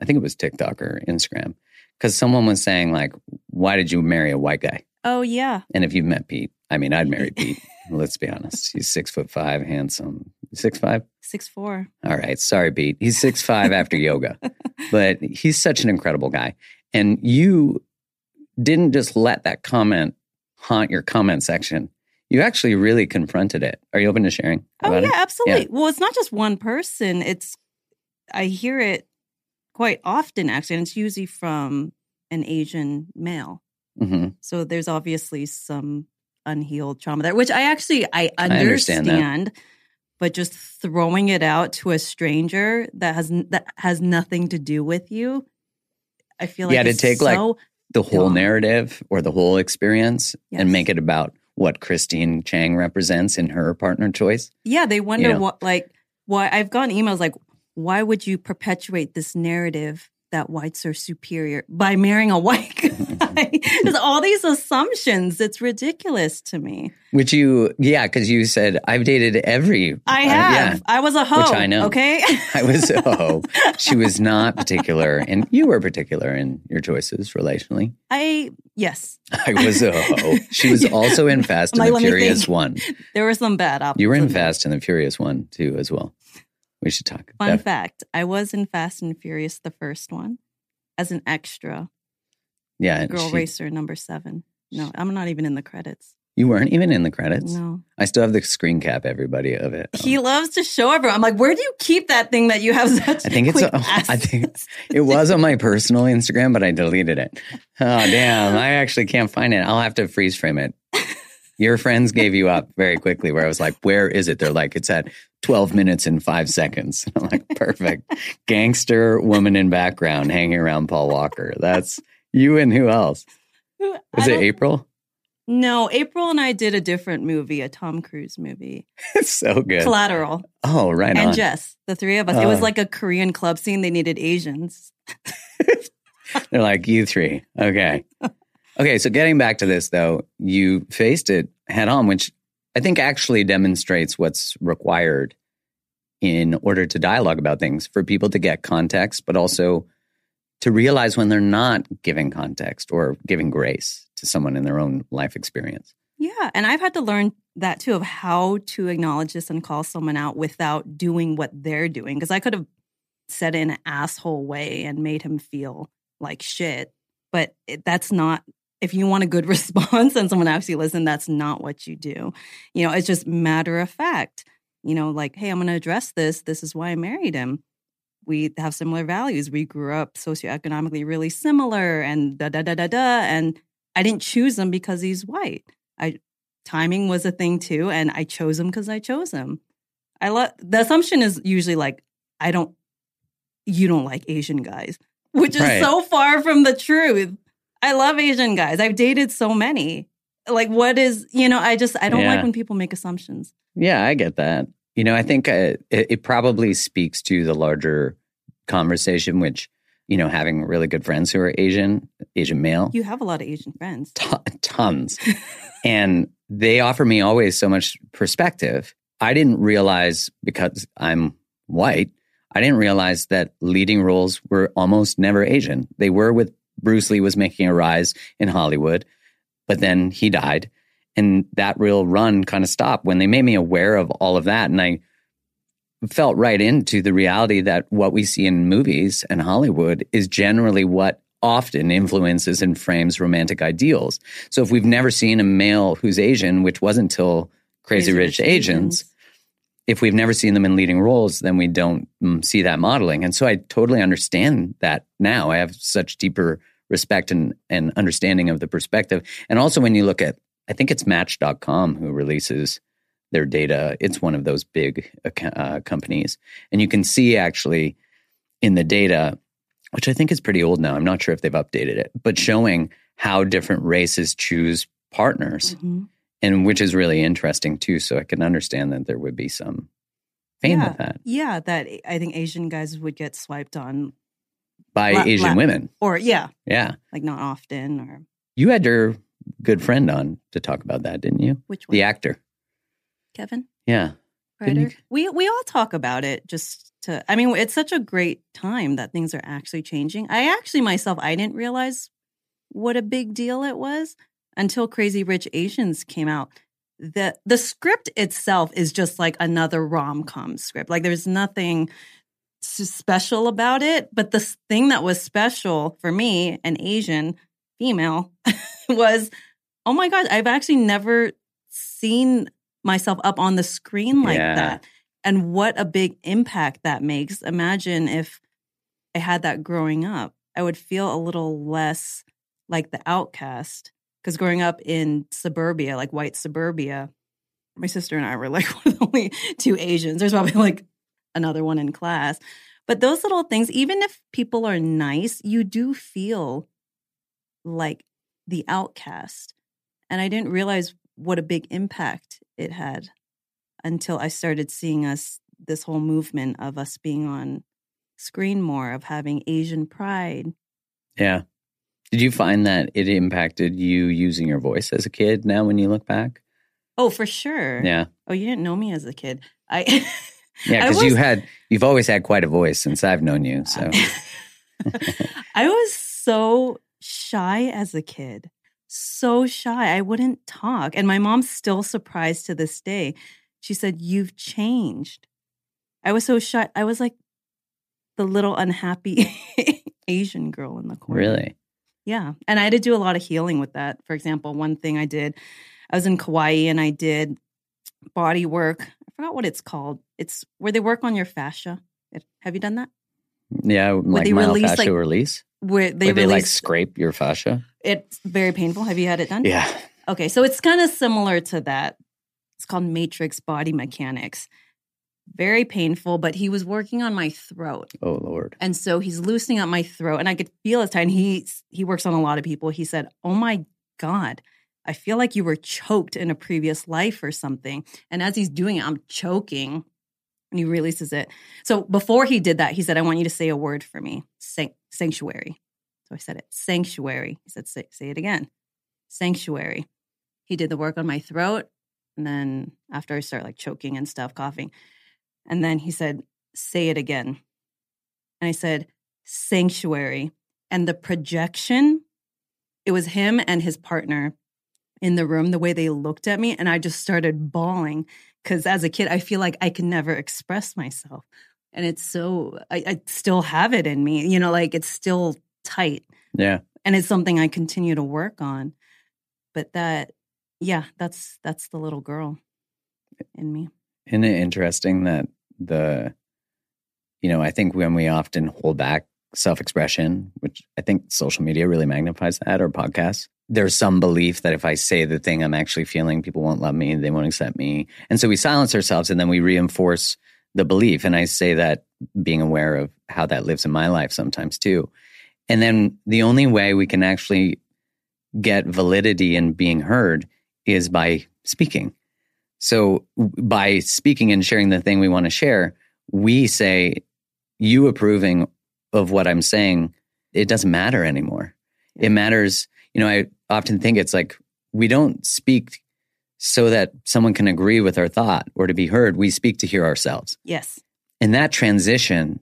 B: I think it was TikTok or Instagram, because someone was saying like, "Why did you marry a white guy?"
A: Oh yeah.
B: And if you've met Pete, I mean, I'd marry Pete. Let's be honest. He's six foot five, handsome. Six five.
A: Six four.
B: All right. Sorry, Pete. He's six five after yoga, but he's such an incredible guy. And you didn't just let that comment haunt your comment section. You actually really confronted it. Are you open to sharing?
A: Oh yeah,
B: it?
A: absolutely.
B: Yeah.
A: Well, it's not just one person. It's I hear it quite often actually, and it's usually from an Asian male.
B: Mhm.
A: So there's obviously some unhealed trauma there, which I actually I
B: understand
A: understand, but just throwing it out to a stranger that has that has nothing to do with you, I feel like
B: Yeah, to take, like, The whole
A: Dumb.
B: narrative or the whole experience and make it about what Christine Chang represents in her partner choice.
A: Yeah, they wonder
B: know?
A: what, like, why I've gotten emails like, why would you perpetuate this narrative that whites are superior by marrying a white guy? There's all these assumptions. It's ridiculous to me.
B: Which you, yeah, because you said I've dated every.
A: I
B: uh,
A: have.
B: yeah,
A: I was a hoe.
B: Which I know.
A: Okay.
B: I was a hoe. She was not particular, and you were particular in your choices relationally.
A: I yes,
B: I was a hoe. She was also in Fast and
A: Like,
B: the Furious one.
A: there were some bad options.
B: You were in Fast and the Furious one too, as well. We should talk.
A: Fun
B: Def-
A: fact: I was in Fast and Furious, the first one, as an extra
B: yeah,
A: girl
B: she-
A: racer number seven. No, I'm not even in the credits.
B: You weren't even in the credits.
A: No.
B: I still have the screen cap. Everybody of it.
A: He loves to show everyone. I'm like, where do you keep that thing that you have such
B: I think it's. A, I think it was on my personal Instagram, but I deleted it. Oh damn! I actually can't find it. I'll have to freeze frame it. Your friends gave you up very quickly. Where I was like, "Where is it?" They're like, "It's at 12 minutes and five seconds." I'm like, "Perfect." Gangster woman in background hanging around Paul Walker. That's you and who else? Was it April?
A: No, April and I did a different movie, a Tom Cruise movie,
B: It's so good.
A: Collateral,
B: Oh, right
A: and
B: on.
A: Jess, the three of us. it was
B: Oh.
A: like a Korean club scene. They needed Asians.
B: They're like, you three. Okay. Okay. So getting back to this, though, you faced it head on, which I think actually demonstrates what's required in order to dialogue about things for people to get context, but also to realize when they're not giving context or giving grace to someone in their own life experience.
A: Yeah, and I've had to learn that too of how to acknowledge this and call someone out without doing what they're doing. Because I could have said in an asshole way and made him feel like shit, but it, that's not. If you want a good response and someone actually listen, that's not what you do. You know, it's just matter of fact. You know, like, hey, I'm going to address this. This is why I married him. We have similar values. We grew up socioeconomically really similar, and da da da da da. And I didn't choose him because he's white. I timing was a thing too, and I chose him because I chose him. I love the assumption is usually like I don't, you don't like Asian guys, which is
B: Right.
A: so far from the truth. I love Asian guys. I've dated so many. Like, what is you know? I just I don't
B: Yeah.
A: like when people make assumptions.
B: Yeah, I get that. You know, I think uh, it, it probably speaks to the larger conversation, which, you know, having really good friends who are Asian, Asian male,
A: You have a lot of Asian friends.
B: ton- tons. and they offer me always so much perspective. I didn't realize because I'm white, I didn't realize that leading roles were almost never Asian. They were with Bruce Lee was making a rise in Hollywood, but then he died. And that real run kind of stopped when they made me aware of all of that. And I felt right into the reality that what we see in movies and Hollywood is generally what often influences and frames romantic ideals. So if we've never seen a male who's Asian, which wasn't until Crazy, Rich, Asians, if we've never seen them in leading roles, then we don't mm, see that modeling. And so I totally understand that now. I have such deeper respect and, and understanding of the perspective. And also when you look at, I think it's Match.com who releases their data. It's one of those big uh, companies. And you can see actually in the data, which I think is pretty old now. I'm not sure if they've updated it, but showing how different races choose partners
A: Mhm.
B: And which is really interesting too. So I can understand that there would be some pain
A: yeah.
B: with that
A: Yeah, that I think Asian guys would get swiped on,
B: by
A: La-
B: Asian
A: la-
B: women.
A: or yeah,
B: Yeah.
A: like not often, or
B: You had your good friend on to talk about that, didn't you?
A: which one?
B: The actor.
A: Kevin.
B: Yeah. You-
A: We we all talk about it just to I mean it's such a great time that things are actually changing. I actually myself I didn't realize what a big deal it was until Crazy Rich Asians came out. The the script itself is just like another rom-com script. Like there's nothing special about it, but the thing that was special for me, an Asian, female was, oh my God, I've actually never seen myself up on the screen like
B: Yeah.
A: that. And what a big impact that makes. Imagine if I had that growing up, I would feel a little less like the outcast. Because growing up in suburbia, like white suburbia, my sister and I were like one of the only two Asians. There's probably like another one in class. But those little things, even if people are nice, you do feel like the outcast. And I didn't realize what a big impact it had until I started seeing us, this whole movement of us being on screen more, of having Asian pride.
B: Yeah. Did you find that it impacted you using your voice as a kid now when you look back?
A: Oh, for sure.
B: Yeah.
A: Oh, you didn't know me as a kid. I
B: Yeah, because you had you've always had quite a voice since I've known you. Uh, so
A: I was so shy as a kid. So shy. I wouldn't talk. And my mom's still surprised to this day. She said, You've changed. I was so shy. I was like the little unhappy Asian girl in the corner.
B: really.
A: Yeah. And I had to do a lot of healing with that. For example, one thing I did, I was in Kauai and I did body work. I forgot what it's called. It's where they work on your fascia. Have you done that?
B: Yeah, like
A: they release,
B: myofascial
A: like,
B: release.
A: Where they
B: Where they like scrape your fascia.
A: it's very painful. Have you had it done?
B: Yeah.
A: Okay, so it's kind of similar to that. It's called matrix body mechanics. Very painful, but he was working on my throat.
B: Oh Lord.
A: And so he's loosening up my throat and I could feel his. And he he works on a lot of people. He said, Oh my God, I feel like you were choked in a previous life or something. And as he's doing it, I'm choking. And he releases it. So before he did that, he said, I want you to say a word for me. San- sanctuary. So I said it. Sanctuary. He said, say, say it again. Sanctuary. He did the work on my throat. And then after I start like choking and stuff, coughing. And then he said, say it again. And I said, sanctuary. And the projection, it was him and his partner in the room, the way they looked at me. And I just started bawling because as a kid, I feel like I can never express myself. And it's so, I, I still have it in me, you know, like it's still tight.
B: Yeah.
A: And it's something I continue to work on. But that, yeah, that's that's the little girl in me.
B: Isn't it interesting that the, you know, I think when we often hold back self expression, which I think social media really magnifies that or podcasts, there's some belief that if I say the thing I'm actually feeling, people won't love me, they won't accept me. And so we silence ourselves and then we reinforce the belief. And I say that being aware of how that lives in my life sometimes too. And then the only way we can actually get validity in being heard is by speaking. So by speaking and sharing the thing we want to share, we say, you approving of what I'm saying, it doesn't matter anymore. It matters, you know, I often think it's like we don't speak so that someone can agree with our thought or to be heard. We speak to hear ourselves.
A: Yes.
B: And that transition,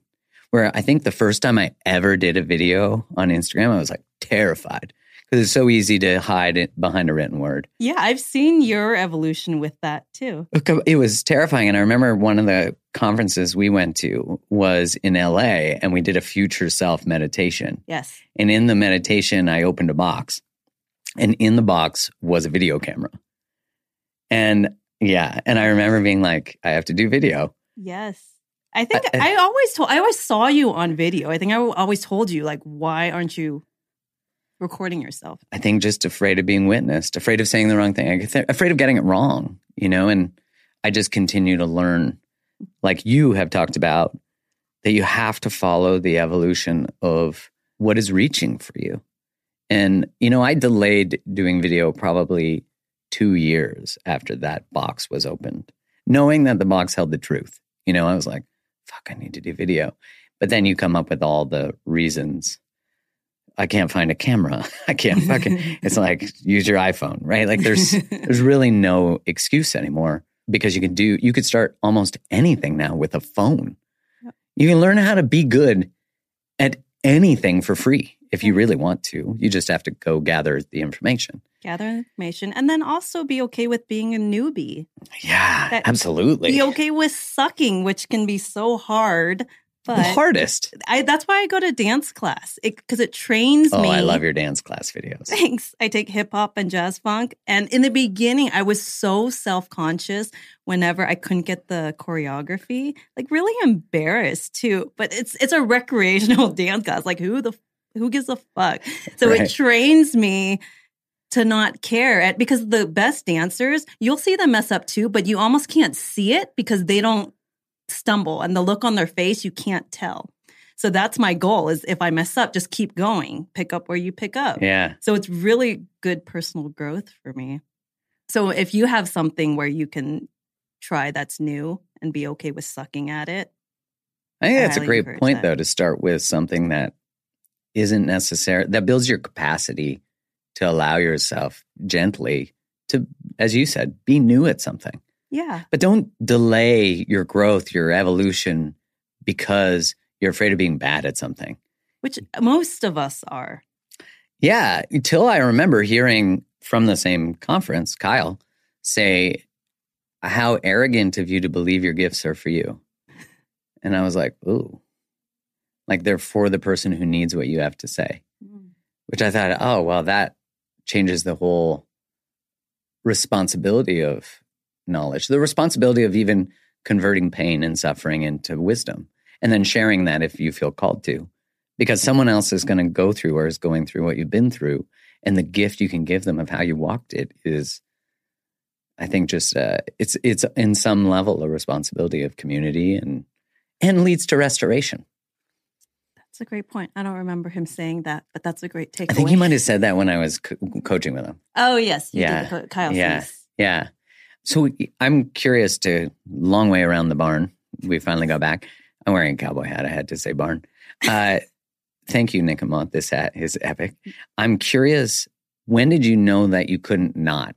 B: where I think the first time I ever did a video on Instagram, I was like terrified because it's so easy to hide it behind a written word.
A: Yeah, I've seen your evolution with that too.
B: Uh, it was terrifying. And I remember one of the conferences we went to was in LA and we did a future self meditation.
A: Yes.
B: And in the meditation, I opened a box and in the box was a video camera. And yeah, and I remember being like, I have to do video.
A: Yes. I think
B: I-
A: I, always told I always saw you on video. I think I always told you like why aren't you recording yourself?
B: I think just afraid of being witnessed, afraid of saying the wrong thing, afraid of getting it wrong, you know? And I just continue to learn, like you have talked about, that you have to follow the evolution of what is reaching for you. And, you know, I delayed doing video probably two years after that box was opened, knowing that the box held the truth. You know, I was like, fuck, I need to do video. But then you come up with all the reasons. I can't find a camera. I can't fucking it's like use your iPhone, right? Like there's there's really no excuse anymore because you can do you could start almost anything now with a phone.
A: Yep.
B: You can learn how to be good at anything for free if you really want to. You just have to go gather the information.
A: Gather information and then also be okay with being a newbie.
B: Yeah,
A: That-
B: absolutely.
A: Be okay with sucking, which can be so hard But
B: the hardest.
A: I, that's why I go to dance class because it, it, trains
B: oh,
A: me.
B: Oh, I love your dance class videos.
A: Thanks. I take hip hop and jazz funk. And in the beginning, I was so self conscious whenever I couldn't get the choreography, like really embarrassed too. But it's it's a recreational dance class. Like who the who gives a fuck? So right. it trains me to not care at because the best dancers, you'll see them mess up too, but you almost can't see it because they don't stumble and the look on their face, you can't tell. So that's my goal is if I mess up, just keep going, pick up where you pick up.
B: Yeah.
A: So it's really good personal growth for me. So if you have something where you can try that's new and be okay with sucking at it.
B: I think that's a great point that. though to start with something that isn't necessary that builds your capacity to allow yourself gently to as you said be new at something.
A: Yeah.
B: But don't delay your growth, your evolution because you're afraid of being bad at something.
A: Which most of us are.
B: Yeah. Until I remember hearing from the same conference, Kyle say how arrogant of you to believe your gifts are for you. And I was like, ooh, like they're for the person who needs what you have to say. Mm. Which I thought, oh, well, that changes the whole responsibility of knowledge, the responsibility of even converting pain and suffering into wisdom, and then sharing that if you feel called to, because someone else is going to go through or is going through what you've been through, and the gift you can give them of how you walked it is, I think, just uh, it's it's in some level a responsibility of community and and leads to restoration.
A: That's a great point. I don't remember him saying that, but that's a great takeaway.
B: I think he might have said that when I was co- coaching with him.
A: Oh yes,
B: yeah,
A: did, Kyle.
B: Yeah, yeah. So I'm curious to long way around the barn. We finally got back. I'm wearing a cowboy hat. I had to say barn. Uh, thank you, Nick Amont. This hat is epic. I'm curious. When did you know that you couldn't not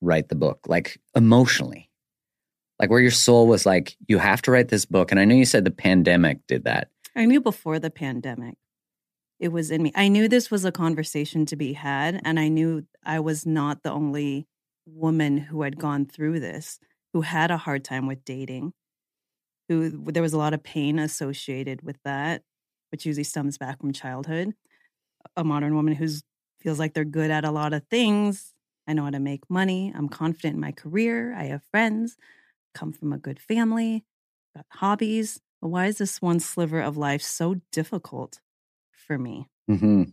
B: write the book, like emotionally, like where your soul was like, you have to write this book? And I know you said the pandemic did that.
A: I knew before the pandemic. It was in me. I knew this was a conversation to be had, and I knew I was not the only woman who had gone through this, who had a hard time with dating, who there was a lot of pain associated with that, which usually stems back from childhood. A modern woman who feels like they're good at a lot of things. I know how to make money. I'm confident in my career. I have friends, come from a good family, got hobbies. But why is this one sliver of life so difficult for me?
B: Mm-hmm.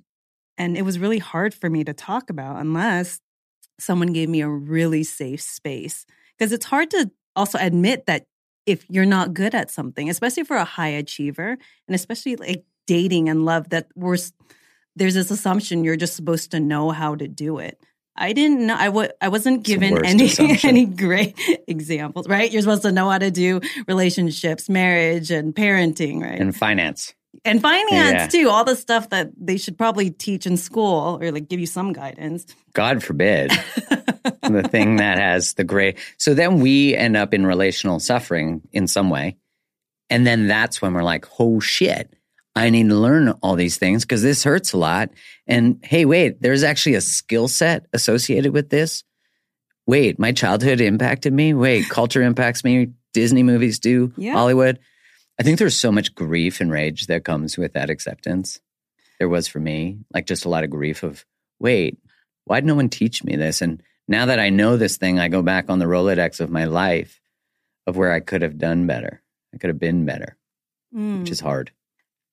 A: And it was really hard for me to talk about unless someone gave me a really safe space because it's hard to also admit that if you're not good at something, especially for a high achiever, and especially like dating and love, that we're there's this assumption you're just supposed to know how to do it. I didn't know. I w- I wasn't given any any great examples. Right? You're supposed to know how to do relationships, marriage, and parenting. Right?
B: And finance
A: and finance yeah. too all the stuff that they should probably teach in school or like give you some guidance.
B: God forbid. The thing that has the gray so then we end up in relational suffering in some way. And then that's when we're like oh shit i need to learn all these things because this hurts a lot. And hey wait there's actually a skill set associated with this. Wait my childhood impacted me. Wait culture impacts me. Disney movies do. Yeah. hollywood I think there's so much grief and rage that comes with that acceptance. There was for me, like just a lot of grief of, wait, why did no one teach me this? And now that I know this thing, I go back on the Rolodex of my life of where I could have done better. I could have been better, mm. which is mm. hard.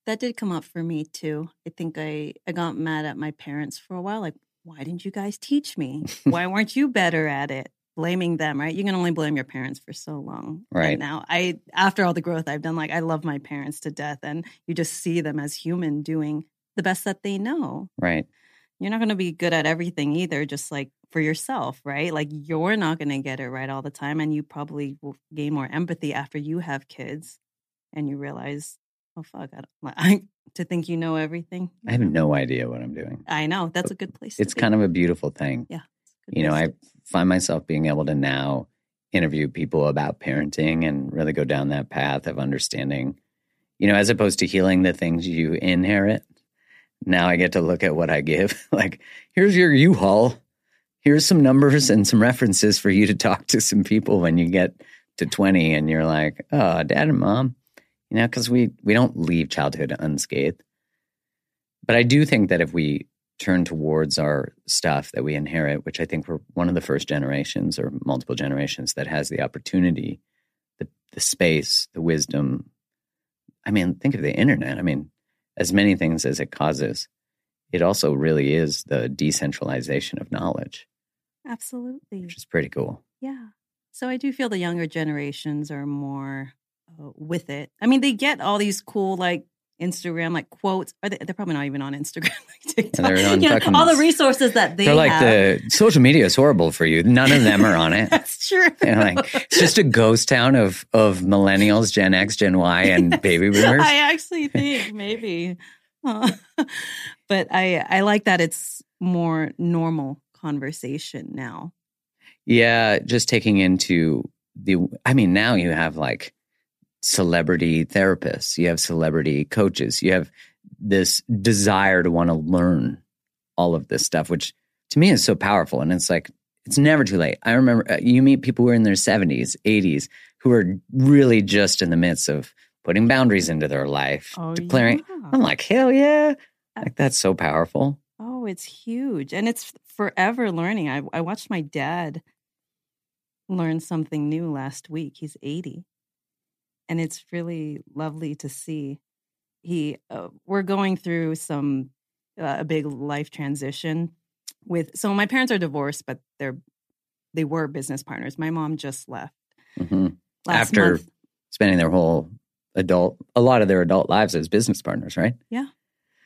A: That did come up for me too. I think I, I got mad at my parents for a while. Like, why didn't you guys teach me? why weren't you better at it? Blaming them, right? You can only blame your parents for so long.
B: Right.
A: now, I after all the growth I've done, like I love my parents to death, and you just see them as human doing the best that they know.
B: Right.
A: You're not going to be good at everything either, just like for yourself, right? Like you're not going to get it right all the time, and you probably will gain more empathy after you have kids, and you realize, oh fuck, I, don't, I to think you know everything.
B: I have no idea what I'm doing.
A: I know that's a good place.
B: It's kind of a beautiful thing.
A: Yeah.
B: You know, I find myself being able to now interview people about parenting and really go down that path of understanding, you know, as opposed to healing the things you inherit. Now I get to look at what I give. like, here's your U Haul. Here's some numbers and some references for you to talk to some people when you get to 20 and you're like, oh, dad and mom, you know, because we we don't leave childhood unscathed. But I do think that if we turn towards our stuff that we inherit, which I think we're one of the first generations or multiple generations that has the opportunity, the the space, the wisdom. I mean, think of the internet. I mean, as many things as it causes, it also really is the decentralization of knowledge.
A: Absolutely.
B: Which is pretty cool.
A: Yeah. So I do feel the younger generations are more uh, with it. I mean, they get all these cool like Instagram like quotes. Are they, are probably not even on Instagram, like TikTok.
B: they're on
A: you know, all the resources that they
B: They're like
A: have.
B: the social media is horrible for you. None of them are on it.
A: That's true.
B: You know, like it's just a ghost town of of millennials, Gen X, Gen Y, and baby boomers.
A: I actually think maybe, but I I like that it's more normal conversation now.
B: Yeah, just taking into the. I mean, now you have like celebrity therapists, you have celebrity coaches, you have this desire to want to learn all of this stuff, which to me is so powerful. And it's like it's never too late. I remember uh, you meet people who are in their seventies, eighties, who are really just in the midst of putting boundaries into their life,
A: Oh,
B: declaring.
A: yeah.
B: I'm like, hell yeah! Like that's so powerful.
A: Oh, it's huge. And it's forever learning. I, I watched my dad learn something new last week. He's 80. And it's really lovely to see. He, uh, we're going through some, uh, a big life transition with, so my parents are divorced, but they're, they were business partners. My mom just left
B: hmm
A: last
B: After
A: month.
B: spending their whole adult, a lot of their adult lives as business partners, right?
A: Yeah.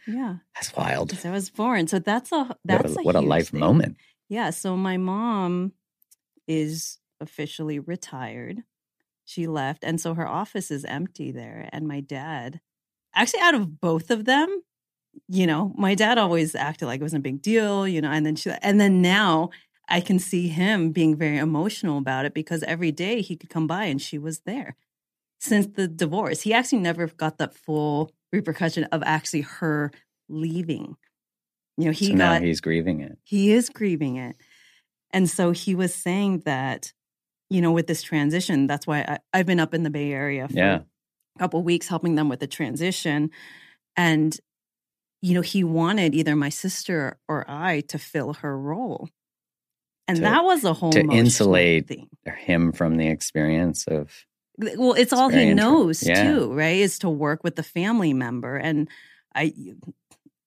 B: Yeah, that's wild.
A: Since I was born. So that's a,
B: What
A: that's
B: a,
A: a,
B: what a life
A: thing.
B: moment.
A: Yeah, so my mom is officially retired. She left, and so her office is empty there. And my dad, actually, out of both of them, you know, my dad always acted like it wasn't a big deal, you know, and then she, and then now I can see him being very emotional about it because every day he could come by and she was there. Since the divorce, he actually never got that full repercussion of actually her leaving. You know, he
B: so now
A: got
B: he's grieving it.
A: he is grieving it. And so he was saying that, you know, with this transition, that's why I, I've been up in the Bay Area for
B: Yeah.
A: a couple weeks helping them with the transition. And, you know, he wanted either my sister or I to fill her role. And
B: To-
A: that was a whole
B: to insulate
A: thing.
B: Him from the experience of
A: Well, it's all he knows
B: yeah.
A: too, right? Is to work with the family member. And I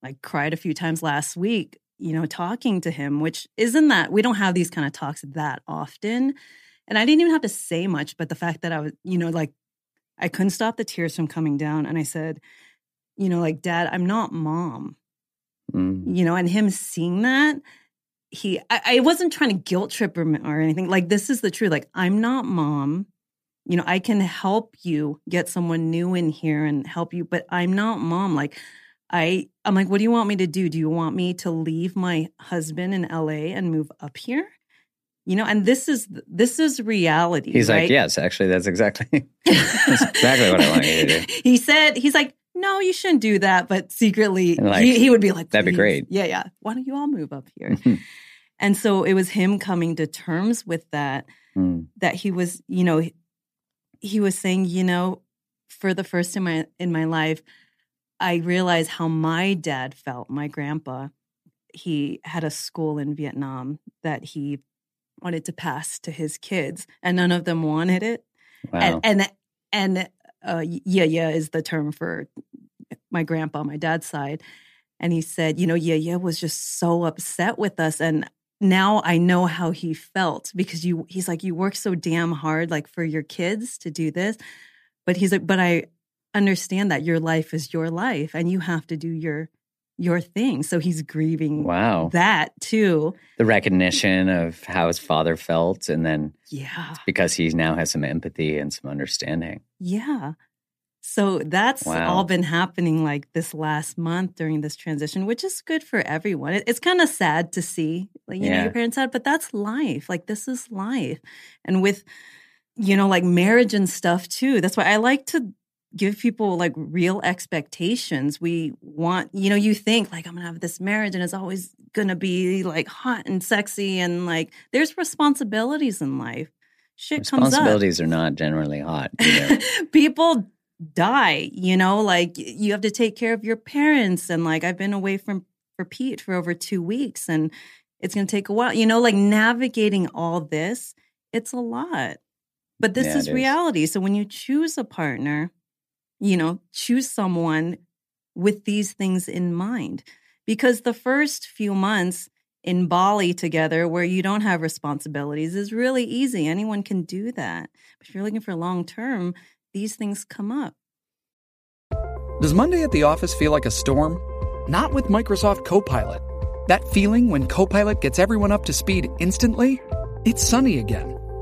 A: I cried a few times last week, you know, talking to him, which isn't that we don't have these kind of talks that often. And I didn't even have to say much, but the fact that I was, you know, like I couldn't stop the tears from coming down. And I said, you know, like, Dad, I'm not mom
B: mm,
A: you know, and him seeing that, he, I, I wasn't trying to guilt trip him or anything. Like, this is the truth. Like, I'm not mom. You know, I can help you get someone new in here and help you, but I'm not mom. Like, I, I'm like, what do you want me to do? Do you want me to leave my husband in LA and move up here? You know, and this is this is reality.
B: he's
A: right?
B: like, yes, actually, that's exactly that's exactly what I want you to do.
A: he said, he's like, no, you shouldn't do that. But secretly,
B: like,
A: he, he would be like,
B: that'd be great.
A: Yeah, yeah. Why don't you all move up here?
B: Mhm.
A: and so it was him coming to terms with that,
B: Mm,
A: that he was, you know, he- he was saying, you know, for the first time in my, in my life, I realized how my dad felt, my grandpa. He had a school in Vietnam that he wanted to pass to his kids, and none of them wanted it
B: wow.
A: and and and uh, yeah, yeah is the term for my grandpa, my dad's side. And he said, you know, yeah, yeah was just so upset with us, and now I know how he felt because you. He's like, you work so damn hard, like for your kids to do this, but he's like, but I understand that your life is your life, and you have to do your your thing. So he's grieving
B: wow.
A: that too.
B: the recognition of how his father felt, and then
A: Yeah.
B: because he now has some empathy and some understanding.
A: Yeah. So that's
B: Wow.
A: all been happening like this last month during this transition, which is good for everyone. It, it's kind of sad to see, like, you know, your parents sad, but that's life. Like, this is life. And with, you know, like marriage and stuff too. That's why I like to give people like real expectations. We want, you know, you think like, I'm going to have this marriage and it's always going to be like hot and sexy. And like, there's responsibilities in life. Shit comes up
B: Responsibilities are not generally hot
A: people die, you know, like you have to take care of your parents. And like I've been away from for Pete for over two weeks and it's going to take a while, you know, like navigating all this, it's a lot. But this yeah, is reality. So when you choose a partner, you know, choose someone with these things in mind. Because the first few months in Bali together, where you don't have responsibilities, is really easy. Anyone can do that. But if you're looking for long term, these things come up.
E: Does Monday at the office feel like a storm? Not with Microsoft Copilot. That feeling when Copilot gets everyone up to speed instantly? It's sunny again.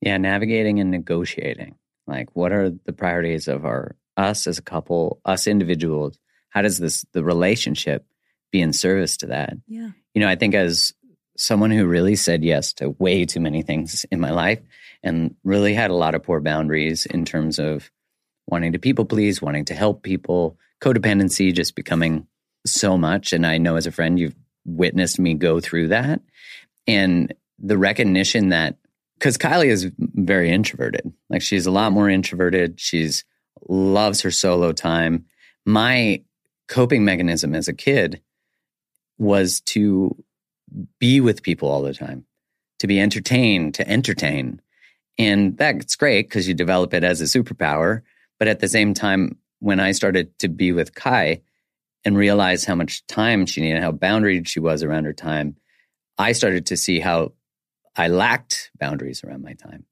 B: Yeah, navigating and negotiating. Like, what are the priorities of our us as a couple, us individuals? How does this the relationship be in service to that?
A: Yeah.
B: You know, I think as someone who really said yes to way too many things in my life and really had a lot of poor boundaries in terms of wanting to people please, wanting to help people, codependency just becoming so much. And I know as a friend, you've witnessed me go through that. And the recognition that because Kylie is very introverted. Like she's a lot more introverted. She's loves her solo time. My coping mechanism as a kid was to be with people all the time, to be entertained, to entertain. And that's great because you develop it as a superpower. But at the same time, when I started to be with Kai and realize how much time she needed, how boundaried she was around her time, I started to see how I lacked boundaries around my time.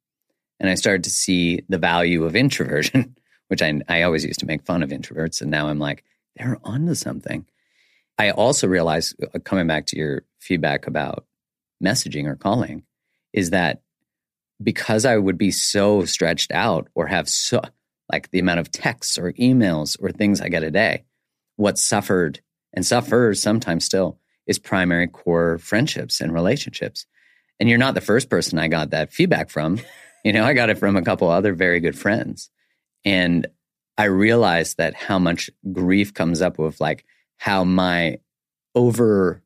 B: And I started to see the value of introversion, which I, I always used to make fun of introverts. And now I'm like, they're onto something. I also realized, uh, coming back to your feedback about messaging or calling, is that because I would be so stretched out or have so, like the amount of texts or emails or things I get a day, what suffered and suffers sometimes still is primary core friendships and relationships. And you're not the first person I got that feedback from. You know, I got it from a couple other very good friends. And I realized that how much grief comes up with like how my over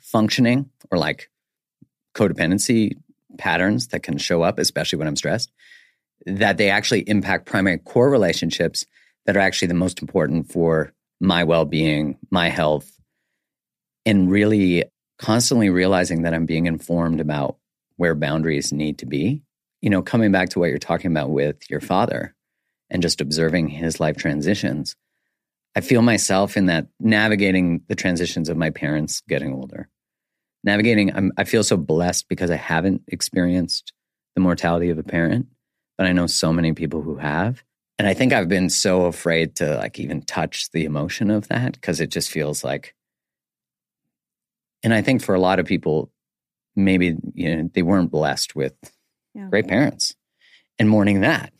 B: functioning or like codependency patterns that can show up, especially when I'm stressed, that they actually impact primary core relationships that are actually the most important for my well being, my health, and really constantly realizing that I'm being informed about where boundaries need to be. You know, coming back to what you're talking about with your father and just observing his life transitions, I feel myself in that navigating the transitions of my parents getting older. Navigating, I'm, I feel so blessed because I haven't experienced the mortality of a parent, but I know so many people who have. And I think I've been so afraid to like even touch the emotion of that because it just feels like and I think for a lot of people, maybe you know they weren't blessed with yeah. great parents, and mourning that,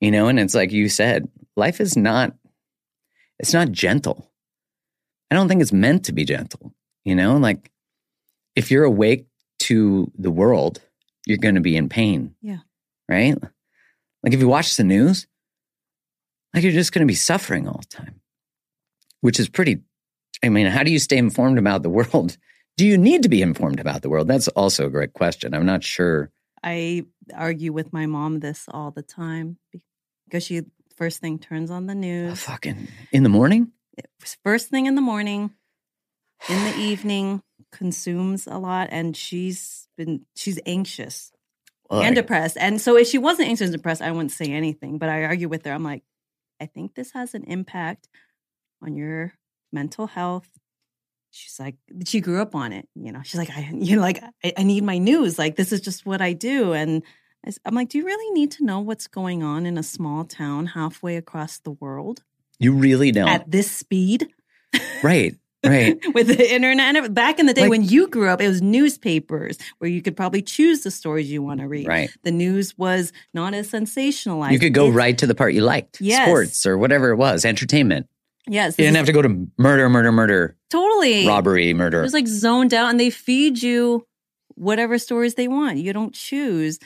B: you know. And it's like you said, life is not it's not gentle. I don't think it's meant to be gentle. You know, like if you're awake to the world, you're going to be in pain.
A: Yeah.
B: Right. Like if you watch the news, like you're just going to be suffering all the time, which is pretty I mean, how do you stay informed about the world? Do you need to be informed about the world? That's also a great question. I'm not sure.
A: I argue with my mom this all the time because she first thing turns on the oh, news. Oh,
B: fucking in the morning?
A: First thing in the morning, in the evening, consumes a lot and she's been she's anxious well, and I, depressed. And so if she wasn't anxious and depressed, I wouldn't say anything. But I argue with her. I'm like, I think this has an impact on your mental health. She's like, she grew up on it. You know, she's like, I, you know, like, I, I need my news. Like, this is just what I do. And I'm like, do you really need to know what's going on in a small town halfway across the world?
B: You really don't.
A: At this speed?
B: Right. Right.
A: With the internet. Back in the day like, when you grew up, it was newspapers where you could probably choose the stories you want to read.
B: Right.
A: The news was not as sensationalized.
B: You could go it's, right to the part you liked.
A: Yes.
B: Sports or whatever it was, entertainment.
A: Yes.
B: You didn't have to go to murder, murder, murder.
A: Totally.
B: Robbery, murder.
A: It was like zoned out and they feed you whatever stories they want. You don't choose.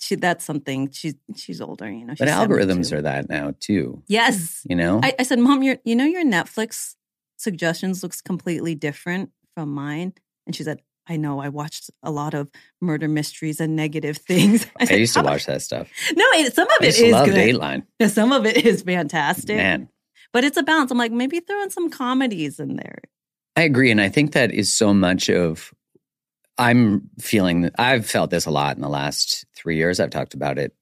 A: She, that's something she's she's older, you know.
B: but algorithms are that now too.
A: Yes,
B: you know.
A: I, I said, Mom, your you know your Netflix suggestions looks completely different from mine, and she said, I know. I watched a lot of murder mysteries and negative things.
B: I, said, I used to watch that stuff.
A: No, it, some of
B: I
A: it is good.
B: Dateline.
A: Some of it is fantastic.
B: Man,
A: but it's a balance. I'm like, maybe throw in some comedies in there.
B: I agree, and I think that is so much of I'm feeling I've felt this a lot in the last three years. I've talked about it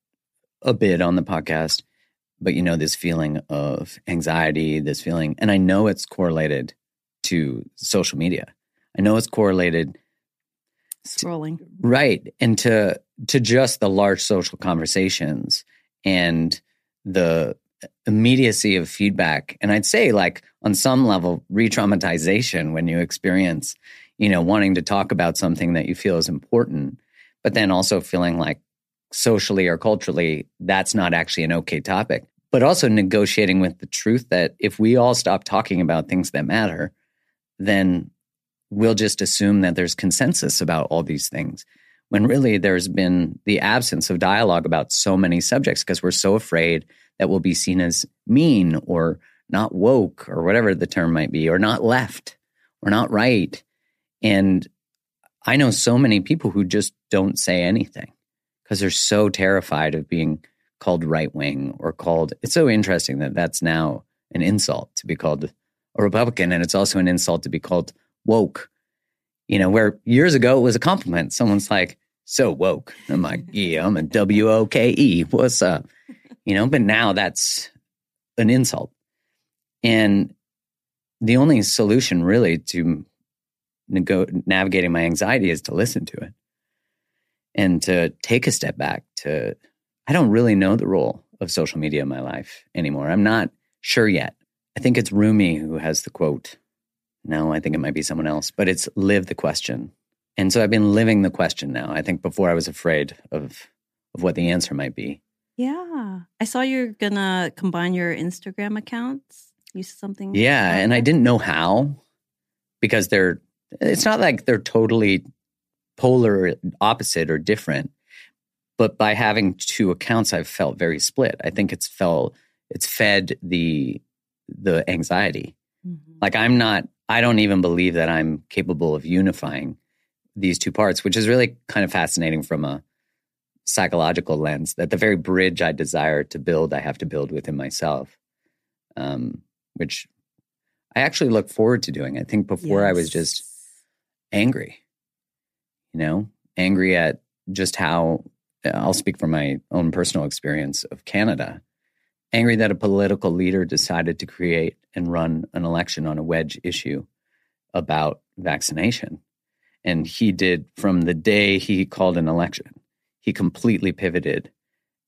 B: a bit on the podcast, but you know, this feeling of anxiety, this feeling, and I know it's correlated to social media. I know it's correlated
A: scrolling.
B: To, right. And to to just the large social conversations and the immediacy of feedback. And I'd say like on some level, re-traumatization when you experience you know, wanting to talk about something that you feel is important, but then also feeling like socially or culturally that's not actually an okay topic. But also negotiating with the truth that if we all stop talking about things that matter, then we'll just assume that there's consensus about all these things. When really there's been the absence of dialogue about so many subjects because we're so afraid that we'll be seen as mean or not woke or whatever the term might be, or not left or not right. And I know so many people who just don't say anything because they're so terrified of being called right wing or called. It's so interesting that that's now an insult to be called a Republican, and it's also an insult to be called woke. You know, where years ago it was a compliment. Someone's like, so woke. I'm like, yeah, I'm a W O K E. What's up? You know, but now that's an insult. And the only solution really to nego- navigating my anxiety is to listen to it and to take a step back to I don't really know the role of social media in my life anymore. I'm not sure yet. I think it's Rumi who has the quote. No, I think it might be someone else, but it's live the question. And so I've been living the question now. I think before I was afraid of of what the answer might be.
A: Yeah. I saw you're going to combine your Instagram accounts. Use something.
B: Yeah, like and I didn't know how because they're it's not like they're totally polar opposite or different but by having two accounts i've felt very split i think it's felt it's fed the the anxiety mm-hmm. like i'm not i don't even believe that i'm capable of unifying these two parts which is really kind of fascinating from a psychological lens that the very bridge i desire to build i have to build within myself um, which i actually look forward to doing i think before yes. i was just angry, you know, angry at just how I'll speak from my own personal experience of Canada. Angry that a political leader decided to create and run an election on a wedge issue about vaccination. And he did from the day he called an election, he completely pivoted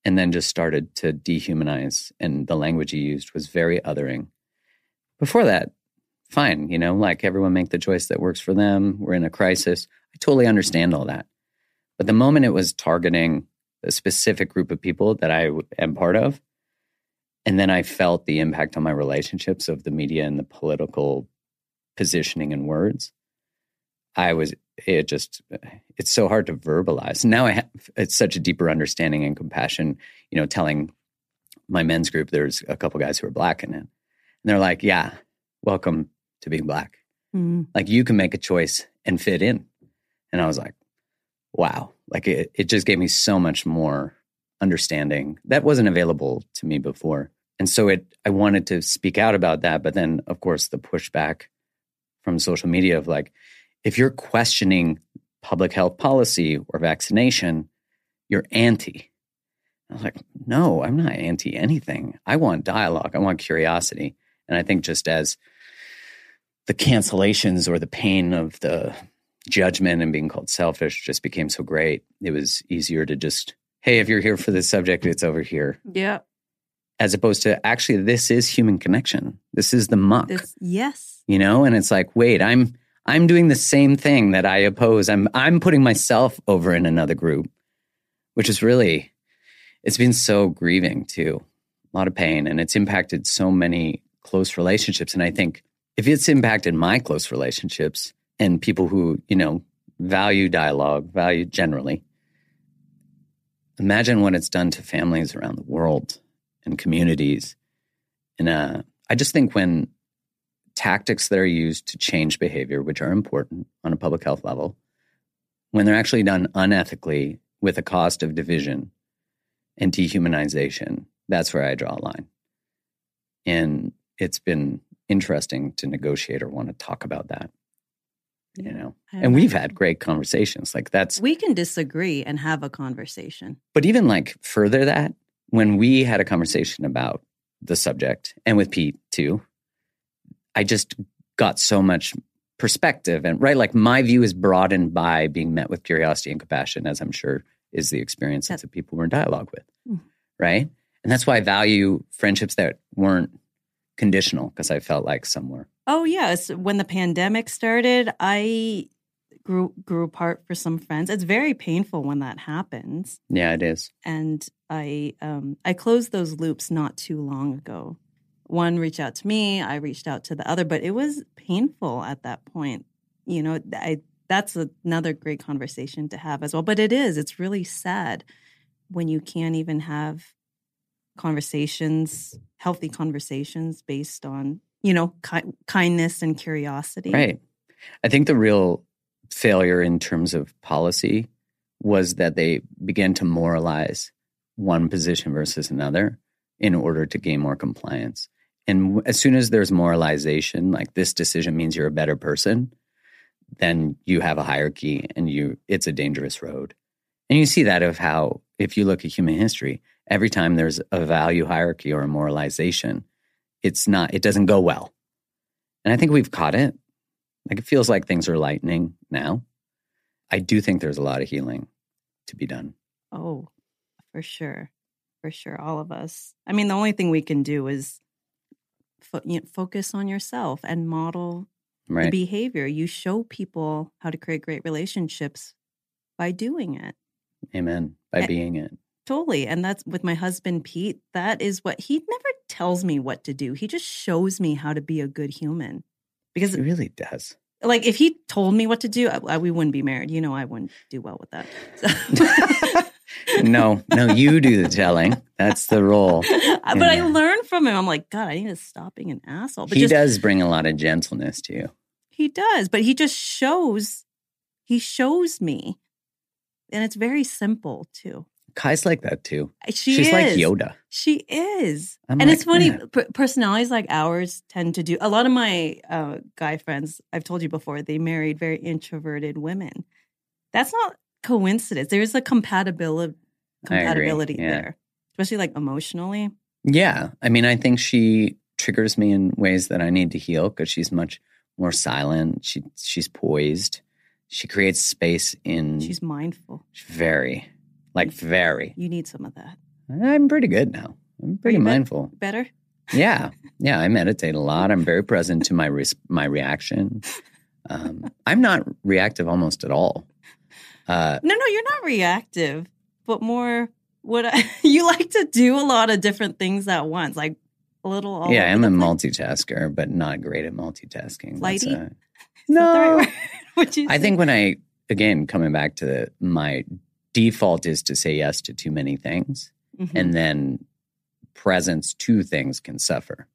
B: and then just started to dehumanize. And the language he used was very othering. Before that, fine, you know, like everyone make the choice that works for them. We're in a crisis. I totally understand all that. But the moment it was targeting a specific group of people that I am part of, and then I felt the impact on my relationships of the media and the political positioning and words, I was, it just, it's so hard to verbalize. Now I have, it's such a deeper understanding and compassion, you know, telling my men's group, there's a couple guys who are black in it. And they're like, yeah, welcome to being black. Mm. Like you can make a choice and fit in. And I was like, wow. Like it, it just gave me so much more understanding that wasn't available to me before. And so it I wanted to speak out about that, but then of course the pushback from social media of like, if you're questioning public health policy or vaccination, you're anti. I was like, no, I'm not anti anything. I want dialogue. I want curiosity. And I think just as the cancellations or the pain of the judgment and being called selfish just became so great. It was easier to just hey, if you're here for this subject, it's over here.
A: Yeah.
B: As opposed to actually, this is human connection. This is the muck.
A: This, yes.
B: You know, and it's like, wait, I'm I'm doing the same thing that I oppose. I'm I'm putting myself over in another group, which is really it's been so grieving too. A lot of pain and it's impacted so many close relationships. And I think if it's impacted my close relationships and people who, you know, value dialogue, value generally, imagine what it's done to families around the world and communities. And uh, I just think when tactics that are used to change behavior, which are important on a public health level, when they're actually done unethically with a cost of division and dehumanization, that's where I draw a line. And it's been interesting to negotiate or want to talk about that. You know, and we've had great conversations. Like that's
A: we can disagree and have a conversation.
B: But even like further that, when we had a conversation about the subject and with Pete too, I just got so much perspective and right like my view is broadened by being met with curiosity and compassion as i'm sure is the experience of the people we're in dialogue with mm. right and that's why i value friendships that weren't conditional because I felt like somewhere.
A: Oh yes, when the pandemic started, I grew grew apart for some friends. It's very painful when that happens.
B: Yeah, it is.
A: And I um I closed those loops not too long ago. One reached out to me, I reached out to the other, but it was painful at that point. You know, I that's another great conversation to have as well. But it is, it's really sad when you can't even have conversations, healthy conversations based on, you know, ki- kindness and curiosity.
B: Right. I think the real failure in terms of policy was that they began to moralize one position versus another in order to gain more compliance. And as soon as there's moralization, like this decision means you're a better person, then you have a hierarchy and you it's a dangerous road. And you see that of how if you look at human history, every time there's a value hierarchy or a moralization, it's not, it doesn't go well. And I think we've caught it. Like it feels like things are lightening now. I do think there's a lot of healing to be done.
A: Oh, for sure. For sure. All of us. I mean, the only thing we can do is fo- you know, focus on yourself and model right. the behavior. You show people how to create great relationships by doing it.
B: Amen. By and, being it.
A: Totally. And that's with my husband, Pete. That is what he never tells me what to do. He just shows me how to be a good human. Because
B: it really does.
A: Like if he told me what to do, I, I, we wouldn't be married. You know, I wouldn't do well with that. So.
B: No, no, you do the telling. That's the role.
A: but I learn from him. I'm like, God, I need to stop being an asshole. But
B: he just, does bring a lot of gentleness to you.
A: He does, but he just shows. He shows me, and it's very simple too.
B: Kai's like that too.
A: She
B: She's
A: is.
B: like Yoda.
A: She is. I'm and like, it's funny, p- personalities like ours tend to do a lot of my uh, guy friends, I've told you before, they married very introverted women. That's not coincidence. There's a compatibility compatibility yeah. there, especially like emotionally.
B: Yeah. I mean, I think she triggers me in ways that I need to heal because she's much more silent. She she's poised. She creates space in
A: She's mindful.
B: Very like very.
A: You need some of that.
B: I'm pretty good now. I'm pretty mindful.
A: Better.
B: yeah, yeah. I meditate a lot. I'm very present to my res- my reaction. Um, I'm not reactive almost at all.
A: Uh, no, no, you're not reactive, but more what I, you like to do a lot of different things at once, like a little.
B: yeah, I'm a multitasker, but not great at multitasking.
A: Flighty.
B: A, no, right I think when I again coming back to the, my default is to say yes to too many things. Mm-hmm. And then presence to things can suffer.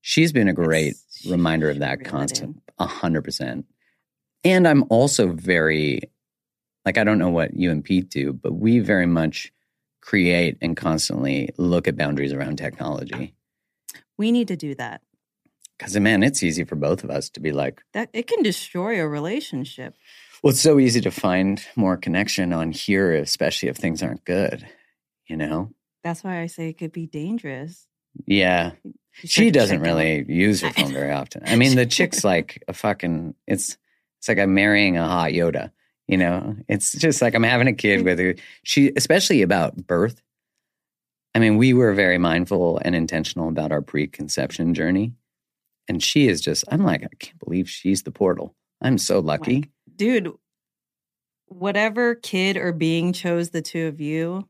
B: She's been a great it's, reminder of that constant, a hundred percent. And I'm also very, like, I don't know what you and Pete do, but we very much create and constantly look at boundaries around technology.
A: We need to do that.
B: Because, man, it's easy for both of us to be like,
A: that it can destroy a relationship.
B: Well, it's so easy to find more connection on here, especially if things aren't good, you know?
A: That's why I say it could be dangerous.
B: Yeah. She doesn't really out. use her phone very often. I mean, the chick's like a fucking, it's, it's like I'm marrying a hot Yoda. You know, it's just like I'm having a kid mm-hmm. with her. She, especially about birth. I mean, we were very mindful and intentional about our preconception journey. And she is just, I'm like, I can't believe she's the portal. I'm so lucky.
A: Like, dude, whatever kid or being chose the two of you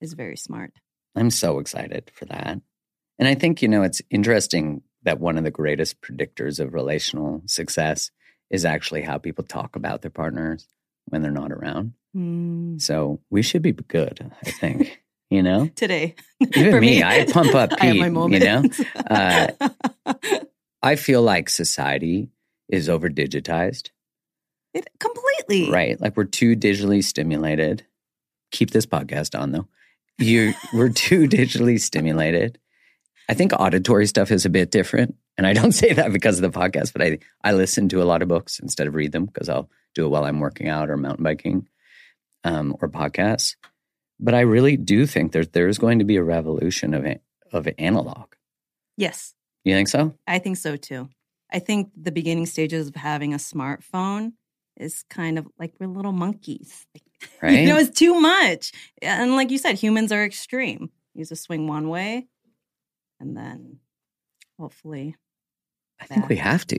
A: is very smart.
B: I'm so excited for that. And I think, you know, it's interesting that one of the greatest predictors of relational success is actually how people talk about their partners when they're not around. Mm. So we should be good, I think. you know,
A: today.
B: Even me, me, I pump up Pete. You know, uh, I feel like society is over digitized.
A: It completely
B: right. Like we're too digitally stimulated. Keep this podcast on though. You we're too digitally stimulated. I think auditory stuff is a bit different. And I don't say that because of the podcast, but I, I listen to a lot of books instead of read them because I'll do it while I'm working out or mountain biking um, or podcasts. But I really do think there's there's going to be a revolution of of analog.
A: Yes.
B: You think so?
A: I think so too. I think the beginning stages of having a smartphone is kind of like we're little monkeys. Right. you know, it's too much. And like you said, humans are extreme. Use a swing one way, and then hopefully.
B: I think we have to.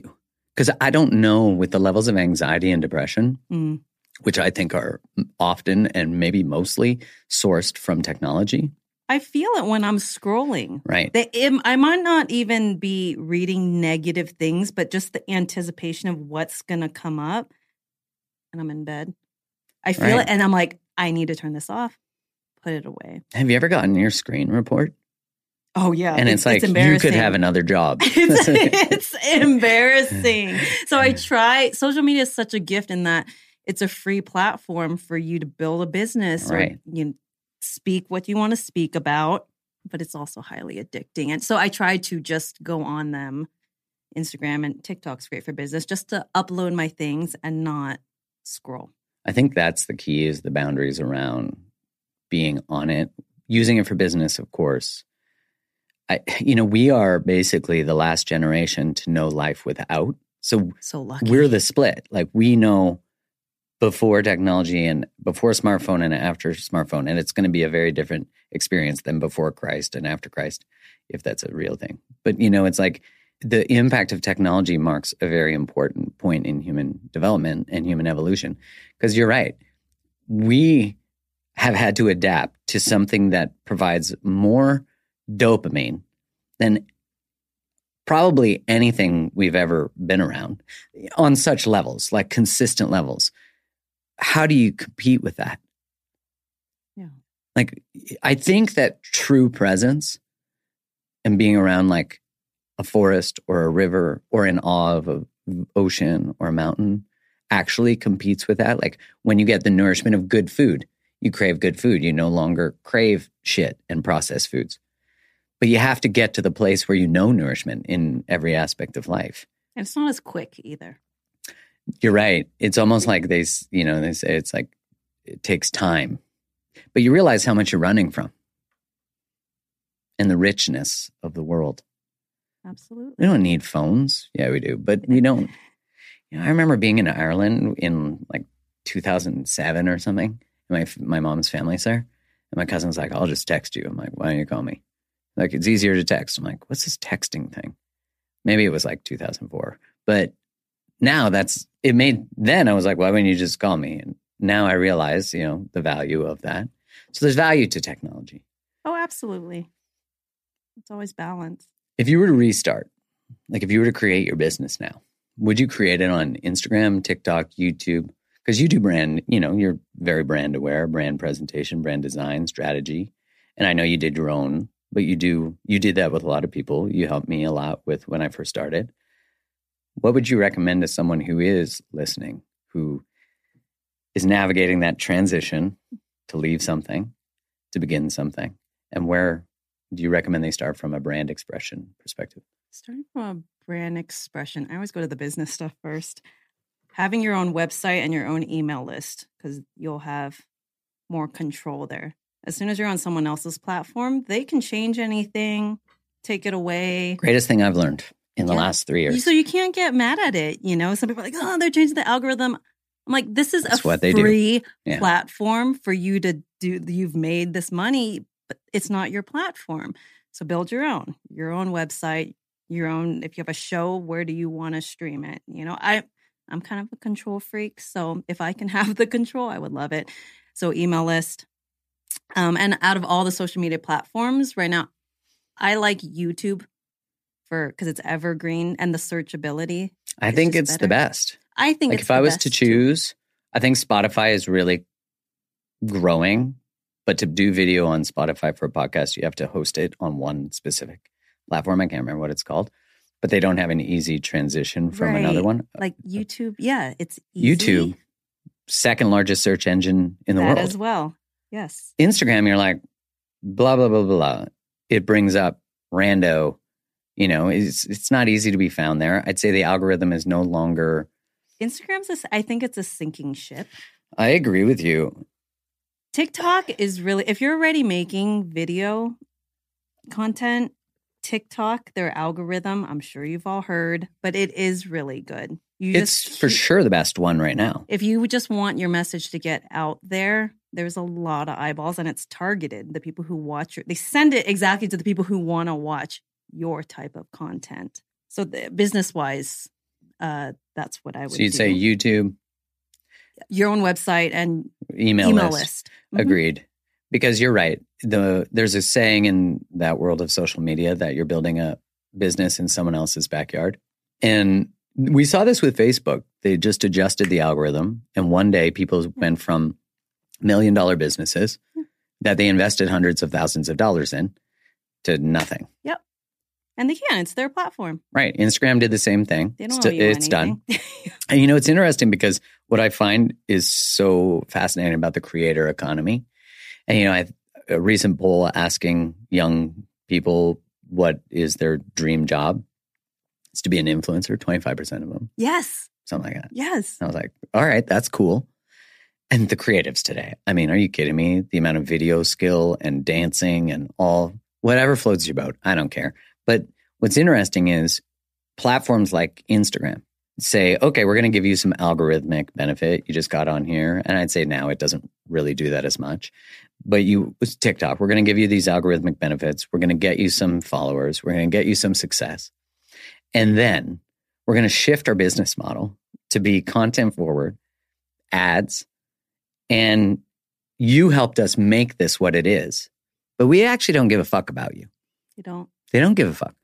B: Because I don't know with the levels of anxiety and depression, mm. which I think are often and maybe mostly sourced from technology.
A: I feel it when I'm scrolling.
B: Right.
A: The, I might not even be reading negative things, but just the anticipation of what's going to come up. And I'm in bed. I feel right. it and I'm like, I need to turn this off, put it away.
B: Have you ever gotten your screen report?
A: Oh yeah,
B: and it's, it's like it's you could have another job.
A: it's, it's embarrassing. So I try. Social media is such a gift in that it's a free platform for you to build a business
B: right.
A: or you speak what you want to speak about, but it's also highly addicting. And so I try to just go on them. Instagram and TikTok's great for business, just to upload my things and not scroll.
B: I think that's the key is the boundaries around being on it, using it for business, of course I, you know, we are basically the last generation to know life without. So,
A: so lucky.
B: We're the split. Like we know before technology and before smartphone and after smartphone, and it's going to be a very different experience than before Christ and after Christ, if that's a real thing. But you know, it's like the impact of technology marks a very important point in human development and human evolution. Because you're right, we have had to adapt to something that provides more dopamine than probably anything we've ever been around on such levels, like consistent levels. How do you compete with that?
A: Yeah.
B: Like, I think that true presence and being around like a forest or a river or in awe of an ocean or a mountain actually competes with that. Like, when you get the nourishment of good food, you crave good food. You no longer crave shit and processed foods. But you have to get to the place where you know nourishment in every aspect of life.
A: And it's not as quick either.
B: You're right. It's almost like they, you know, they say it's like it takes time. But you realize how much you're running from and the richness of the world.
A: Absolutely.
B: We don't need phones. Yeah, we do. But we don't. You know, I remember being in Ireland in like 2007 or something. My my mom's family's there, and my cousin's like, "I'll just text you." I'm like, "Why don't you call me?" Like it's easier to text. I'm like, what's this texting thing? Maybe it was like 2004. But now that's it made then I was like, why wouldn't you just call me? And now I realize, you know, the value of that. So there's value to technology.
A: Oh, absolutely. It's always balance.
B: If you were to restart, like if you were to create your business now, would you create it on Instagram, TikTok, YouTube? Because you do brand, you know, you're very brand aware, brand presentation, brand design, strategy. And I know you did your own but you do you did that with a lot of people. You helped me a lot with when I first started. What would you recommend to someone who is listening, who is navigating that transition to leave something, to begin something? And where do you recommend they start from a brand expression perspective?
A: Starting from a brand expression, I always go to the business stuff first. Having your own website and your own email list, because you'll have more control there. As soon as you're on someone else's platform, they can change anything, take it away.
B: Greatest thing I've learned in the yeah. last three years.
A: So you can't get mad at it. You know, some people are like, oh, they're changing the algorithm. I'm like, this is
B: That's
A: a
B: what they do.
A: free
B: Yeah.
A: platform for you to do. You've made this money, but it's not your platform. So build your own, your own website, your own. If you have a show, where do you want to stream it? You know, I I'm kind of a control freak, so if I can have the control, I would love it. So email list, um, and out of all the social media platforms right now, I like YouTube for because it's evergreen and the searchability.
B: I think it's the best.
A: I think
B: Like if I was to
A: too.
B: choose, I think Spotify is really growing. But to do video on Spotify for a podcast, you have to host it on one specific platform. I can't remember what it's called, but they don't have an easy transition from another one.
A: like YouTube. Yeah, it's easy.
B: YouTube, second largest search engine in the
A: that
B: world.
A: as well. Yes.
B: Instagram, you're like, blah, blah, blah, blah. It brings up rando. You know, it's it's not easy to be found there. I'd say the algorithm is no longer.
A: Instagram's. A, I think it's a sinking ship.
B: I agree with you.
A: TikTok is really. If you're already making video content, TikTok, their algorithm. I'm sure you've all heard, but it is really good. You
B: It's for sure the best one right now.
A: If you just want your message to get out there, there's a lot of eyeballs and it's targeted. The people who watch your, they send it exactly to the people who want to watch your type of content. So business wise, uh, that's what I would
B: So you'd
A: do.
B: say YouTube,
A: your own website and
B: email,
A: email,
B: list.
A: list. Mhm.
B: Agreed. Because you're right. The there's a saying in that world of social media that you're building a business in someone else's backyard. And we saw this with Facebook. They just adjusted the algorithm and one day people went from million dollar businesses hmm. that they invested hundreds of thousands of dollars in to nothing. Yep.
A: And they can. It's their platform.
B: Right. Instagram did the same thing.
A: They don't
B: It's,
A: owe you
B: it's done. And you know, it's interesting because what I find is so fascinating about the creator economy. And, you know, I, a recent poll asking young people what is their dream job is to be an influencer, 25% of them,
A: yes.
B: something like that.
A: Yes.
B: I was like, all right, that's cool. And the creatives today. I mean, are you kidding me? The amount of video skill and dancing and all, whatever floats your boat. I don't care. But what's interesting is platforms like Instagram say, okay, we're going to give you some algorithmic benefit. You just got on here. And I'd say now it doesn't really do that as much. But you, it's TikTok, we're going to give you these algorithmic benefits. We're going to get you some followers. We're going to get you some success. And then we're going to shift our business model to be content forward, ads, and you helped us make this what it is. But we actually don't give a fuck about you.
A: You don't.
B: They don't give a fuck.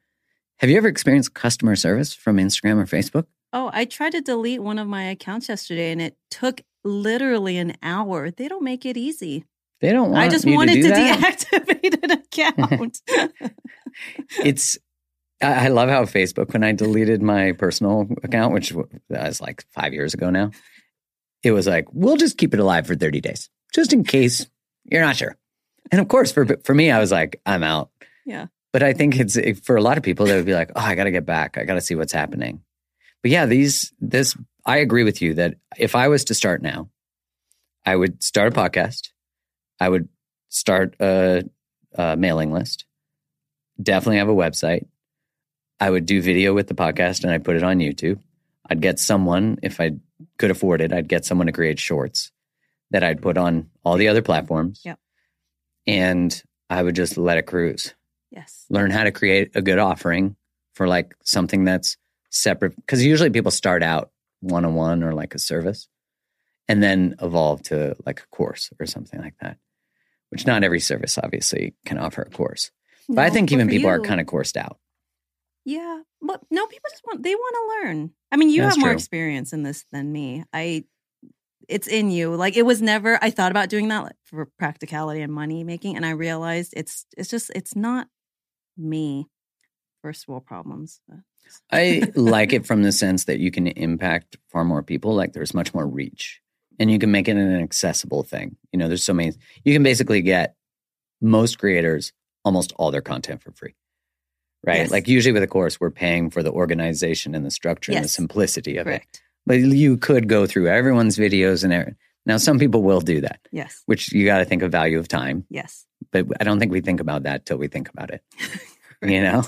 B: Have you ever experienced customer service from Instagram or Facebook?
A: Oh, I tried to delete one of my accounts yesterday and it took literally an hour. They don't make it easy.
B: They don't want
A: I just wanted
B: to,
A: to, deactivate an account.
B: it's I I love how Facebook when I deleted my personal account, which was like five years ago now, it was like we'll just keep it alive for thirty days, just in case you're not sure. And of course, for for me, I was like, I'm out.
A: Yeah.
B: But I think it's for a lot of people, they would be like, oh, I got to get back. I got to see what's happening. But yeah, these this I agree with you that if I was to start now, I would start a podcast. I would start a, a mailing list. Definitely have a website. I would do video with the podcast and I'd put it on YouTube. I'd get someone, if I could afford it, I'd get someone to create shorts that I'd put on all the other platforms.
A: Yep.
B: And I would just let it cruise.
A: yes.
B: Learn how to create a good offering for like something that's separate. Because usually people start out one on one or like a service and then evolve to like a course or something like that, which not every service obviously can offer a course. But I think even people are kind of coursed out.
A: Yeah. But no, people just want they want to learn. I mean, you
B: That's
A: have more
B: true.
A: experience in this than me. I it's in you. Like it was never I thought about doing that like, for practicality and money making and I realized it's it's just it's not me. First world problems.
B: I like it from the sense that you can impact far more people. Like there's much more reach and you can make it an accessible thing. You know, there's so many, you can basically get most creators almost all their content for free. Right.
A: Yes.
B: Like usually with a course, we're paying for the organization and the structure and the simplicity of it. But you could go through everyone's videos and everything. Now, some people will do that,
A: Yes.
B: which you got to think of value of time.
A: Yes.
B: But I don't think we think about that till we think about it. You know?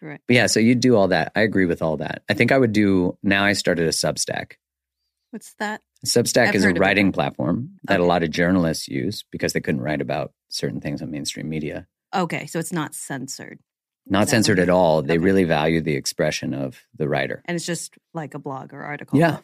A: Correct.
B: But yeah, so you do all that. I agree with all that. I think I would do now I started a Substack.
A: What's that?
B: Substack
A: I've
B: is a
A: heard of it.
B: writing platform that a lot of journalists use because they couldn't write about certain things on mainstream media.
A: Okay, so it's not censored.
B: Not censored at all. They
A: Okay.
B: really value the expression of the writer.
A: And it's just like a blog or article.
B: Yeah.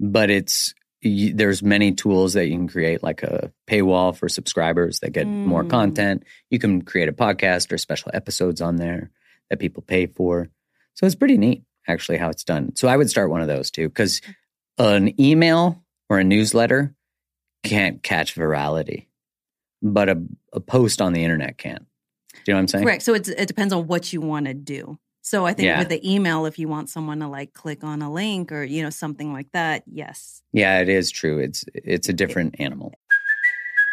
B: But it's y- there's many tools that you can create like a paywall for subscribers that get more
A: Mm.
B: content. You can create a podcast or special episodes on there that people pay for. So it's pretty neat actually how it's done. So I would start one of those too cuz an email or a newsletter can't catch virality. But a, a post on the internet can. Do you know what I'm saying?
A: Correct. So it's, it depends on what you want to do. So I think
B: Yeah.
A: with the email, if you want someone to like click on a link or you know something like that, yes.
B: Yeah, it is true. It's it's a different animal.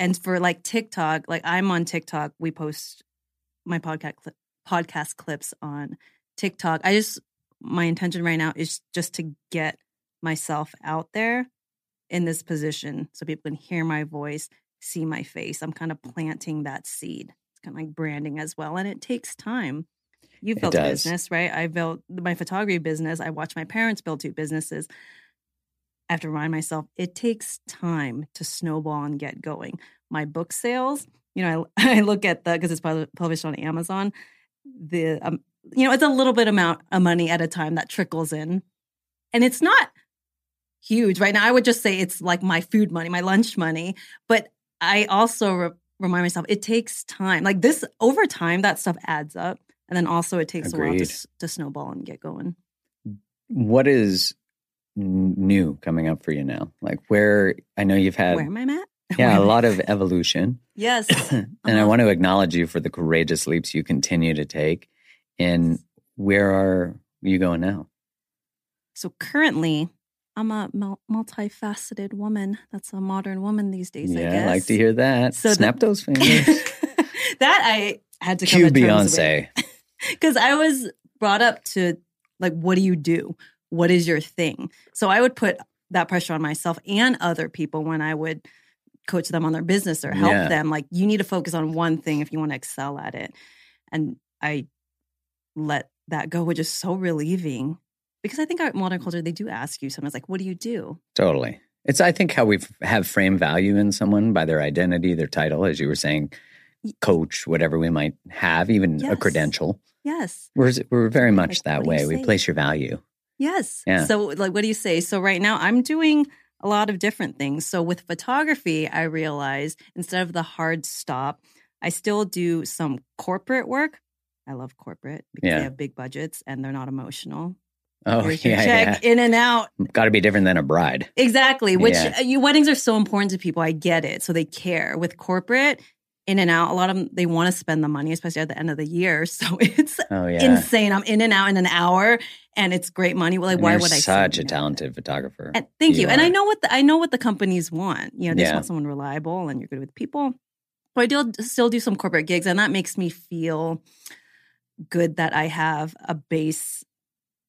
A: And for like TikTok, like I'm on TikTok, we post my podcast cli- podcast clips on TikTok. I just my intention right now is just to get myself out there in this position so people can hear my voice, see my face. I'm kind of planting that seed. It's kind of like branding as well, and it takes time. You've built a business, right? I built my photography business. I watched my parents build two businesses. I have to remind myself it takes time to snowball and get going. My book sales, you know, I, I look at the because it's published on Amazon. The um, you know, it's a little bit amount of money at a time that trickles in, and it's not huge right now. I would just say it's like my food money, my lunch money. But I also re- remind myself it takes time. Like this over time, that stuff adds up, and then also it takes a while to, to snowball and get going.
B: What is new coming up for you now? Like where I know you've had
A: Where am I at?
B: yeah a lot of evolution,
A: Yes.
B: and I
A: Uh-huh.
B: want to acknowledge you for the courageous leaps you continue to take. And where are you going now?
A: So currently, I'm a mul- multifaceted woman. That's a modern woman these days. I
B: yeah,
A: guess.
B: I like to hear that.
A: So the-
B: Snap those fingers.
A: that I had to come
B: Cue Beyonce.
A: because I was brought up to like, what do you do? What is your thing? So I would put that pressure on myself and other people when I would coach them on their business or help
B: Yeah.
A: them. Like, you need to focus on one thing if you want to excel at it. And I let that go, which is so relieving because I think our modern culture, they do ask you sometimes, like, what do you do?
B: Totally. It's I think how we have frame value in someone by their identity, their title, as you were saying, coach, whatever we might have, even a credential.
A: Yes.
B: We're we're very much
A: Like,
B: that
A: what do you
B: way. We place your value.
A: Yes.
B: Yeah.
A: So, like, what do you say? So, right now, I'm doing a lot of different things. So, with photography, I realized instead of the hard stop, I still do some corporate work. I love corporate because
B: Yeah.
A: they have big budgets and they're not emotional.
B: Oh
A: Here's
B: yeah,
A: check
B: yeah.
A: in and out.
B: Got to be different than a bride.
A: Exactly. Which
B: Yeah.
A: uh, you weddings are so important to people. I get it. So they care. With corporate, in and out, a lot of them they want to spend the money, especially at the end of the year. So it's
B: Oh yeah.
A: insane. I'm in and out in an hour, and it's great money. Well, like,
B: And
A: why would I?
B: such a talented photographer.
A: And thank you.
B: You
A: And I know what the, I know what the companies want. You know, they
B: Yeah.
A: want someone reliable and you're good with people. So I do still do some corporate gigs, and that makes me feel good that I have a base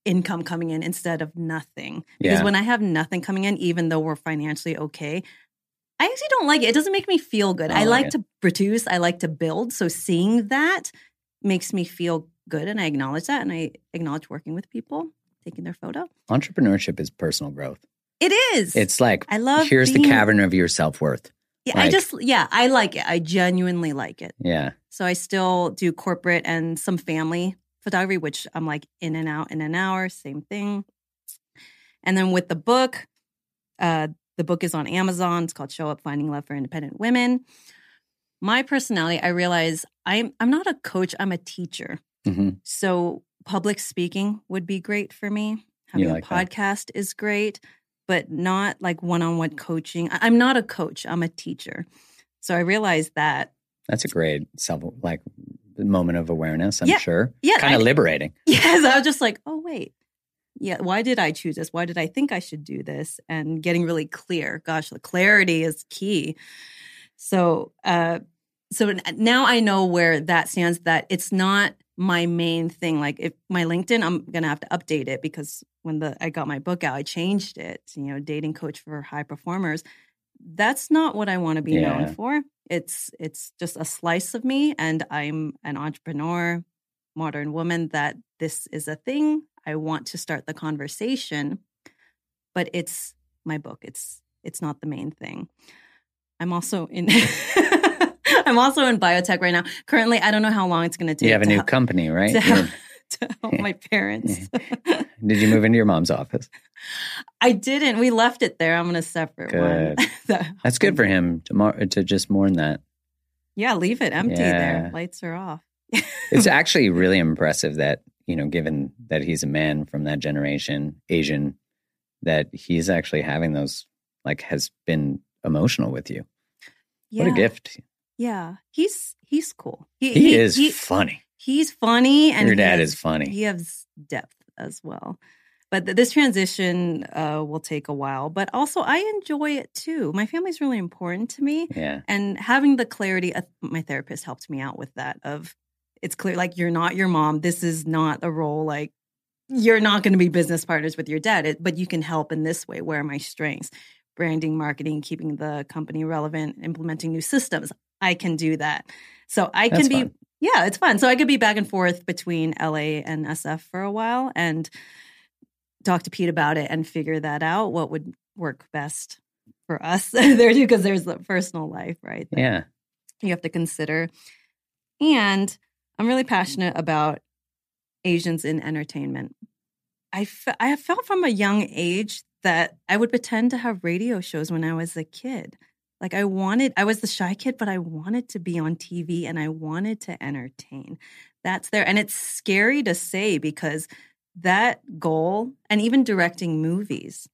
A: income coming in instead of nothing. Because
B: Yeah.
A: when I have nothing coming in, even though we're financially okay, I actually don't like it. It doesn't make me feel good.
B: I
A: I
B: like
A: like to produce. I like to build. So seeing that makes me feel good, and I acknowledge that, and I acknowledge working with people, taking their photo.
B: Entrepreneurship is personal growth.
A: It is.
B: It's like
A: I love
B: here's the cavern of your self worth.
A: Yeah, I just yeah, I like it. I genuinely like it.
B: Yeah.
A: So I still do corporate and some family photography, which I'm like in and out in an hour, same thing. And then with the book, uh, The book is on Amazon. It's called Show Up Finding Love for Independent Women. My personality, I realize I'm I'm not a coach, I'm a teacher.
B: Mhm.
A: So public speaking would be great for me. Having
B: like
A: a podcast is great, but not like one-on-one coaching. I'm not a coach, I'm a teacher. So I realized that
B: That's a great self like moment of awareness. I'm
A: Yeah.
B: sure.
A: Yeah,
B: kind of liberating.
A: Yes, I was just like, oh wait, yeah. Why did I choose this? Why did I think I should do this? And getting really clear. Gosh, the clarity is key. So, uh, so now I know where that stands. That it's not my main thing. Like if my LinkedIn, I'm gonna have to update it because when the I got my book out, I changed it. You know, dating coach for high performers. That's not what I want to be
B: Yeah.
A: known for. It's it's just a slice of me, and I'm an entrepreneur, modern woman. That this is a thing. I want to start the conversation, but it's my book. It's it's not the main thing. I'm also in. I'm also in biotech right now. Currently, I don't know how long it's going to take.
B: You have a new
A: help-
B: company, right?
A: to help, to help my parents.
B: Did you move into your mom's office?
A: I didn't. We left it there. I'm in a separate
B: Good.
A: one.
B: That's good for him to mar- to just mourn that.
A: yeah, leave it empty
B: Yeah.
A: there. Lights are off.
B: It's actually really impressive that, you know, given that he's a man from that generation, Asian, that he's actually having those, like, has been emotional with you.
A: Yeah.
B: What a gift.
A: Yeah, he's he's cool.
B: He, is funny.
A: He's funny, and
B: Your dad
A: has-
B: is funny.
A: He has depth as well. But th- this transition uh, will take a while. But also, I enjoy it too. My family's really important to me,
B: Yeah.
A: and having the clarity. Uh, my therapist helped me out with that. Of it's clear, like you're not your mom. This is not a role. Like you're not going to be business partners with your dad, it, but you can help in this way. Where are my strengths? Branding, marketing, keeping the company relevant, implementing new systems. I can do that. So I can
B: That's
A: be
B: fun.
A: yeah, it's fun. So I could be back and forth between LA and SF for a while and talk to Pete about it and figure that out. What would work best for us there too, because there's the personal life, right?
B: Yeah.
A: You have to consider. And I'm really passionate about Asians in entertainment. I, fe- I felt from a young age that I would pretend to have radio shows when I was a kid. Like I wanted, I was the shy kid, but I wanted to be on TV and I wanted to entertain. That's there. And it's scary to say because that goal and even directing movies,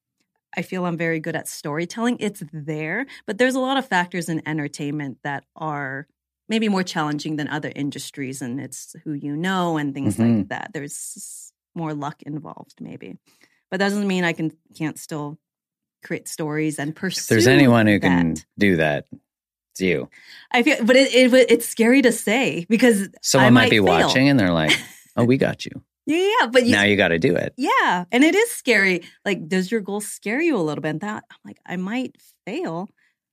A: I feel I'm very good at storytelling. It's there, but there's a lot of factors in entertainment that are maybe more challenging than other industries. And it's who you know and things like
B: Mhm.
A: that. There's more luck involved, maybe. But that doesn't mean I can can't still create stories and pursue.
B: If there's anyone who can do that, it's you.
A: I feel, but it, it it's scary to say because
B: Someone
A: I
B: might,
A: might
B: be
A: fail.
B: watching and they're like, oh, we got you.
A: Yeah, yeah, but you,
B: now you got to do it.
A: yeah, and it is scary. Like, does your goal scare you a little bit? And that I'm like, I might fail,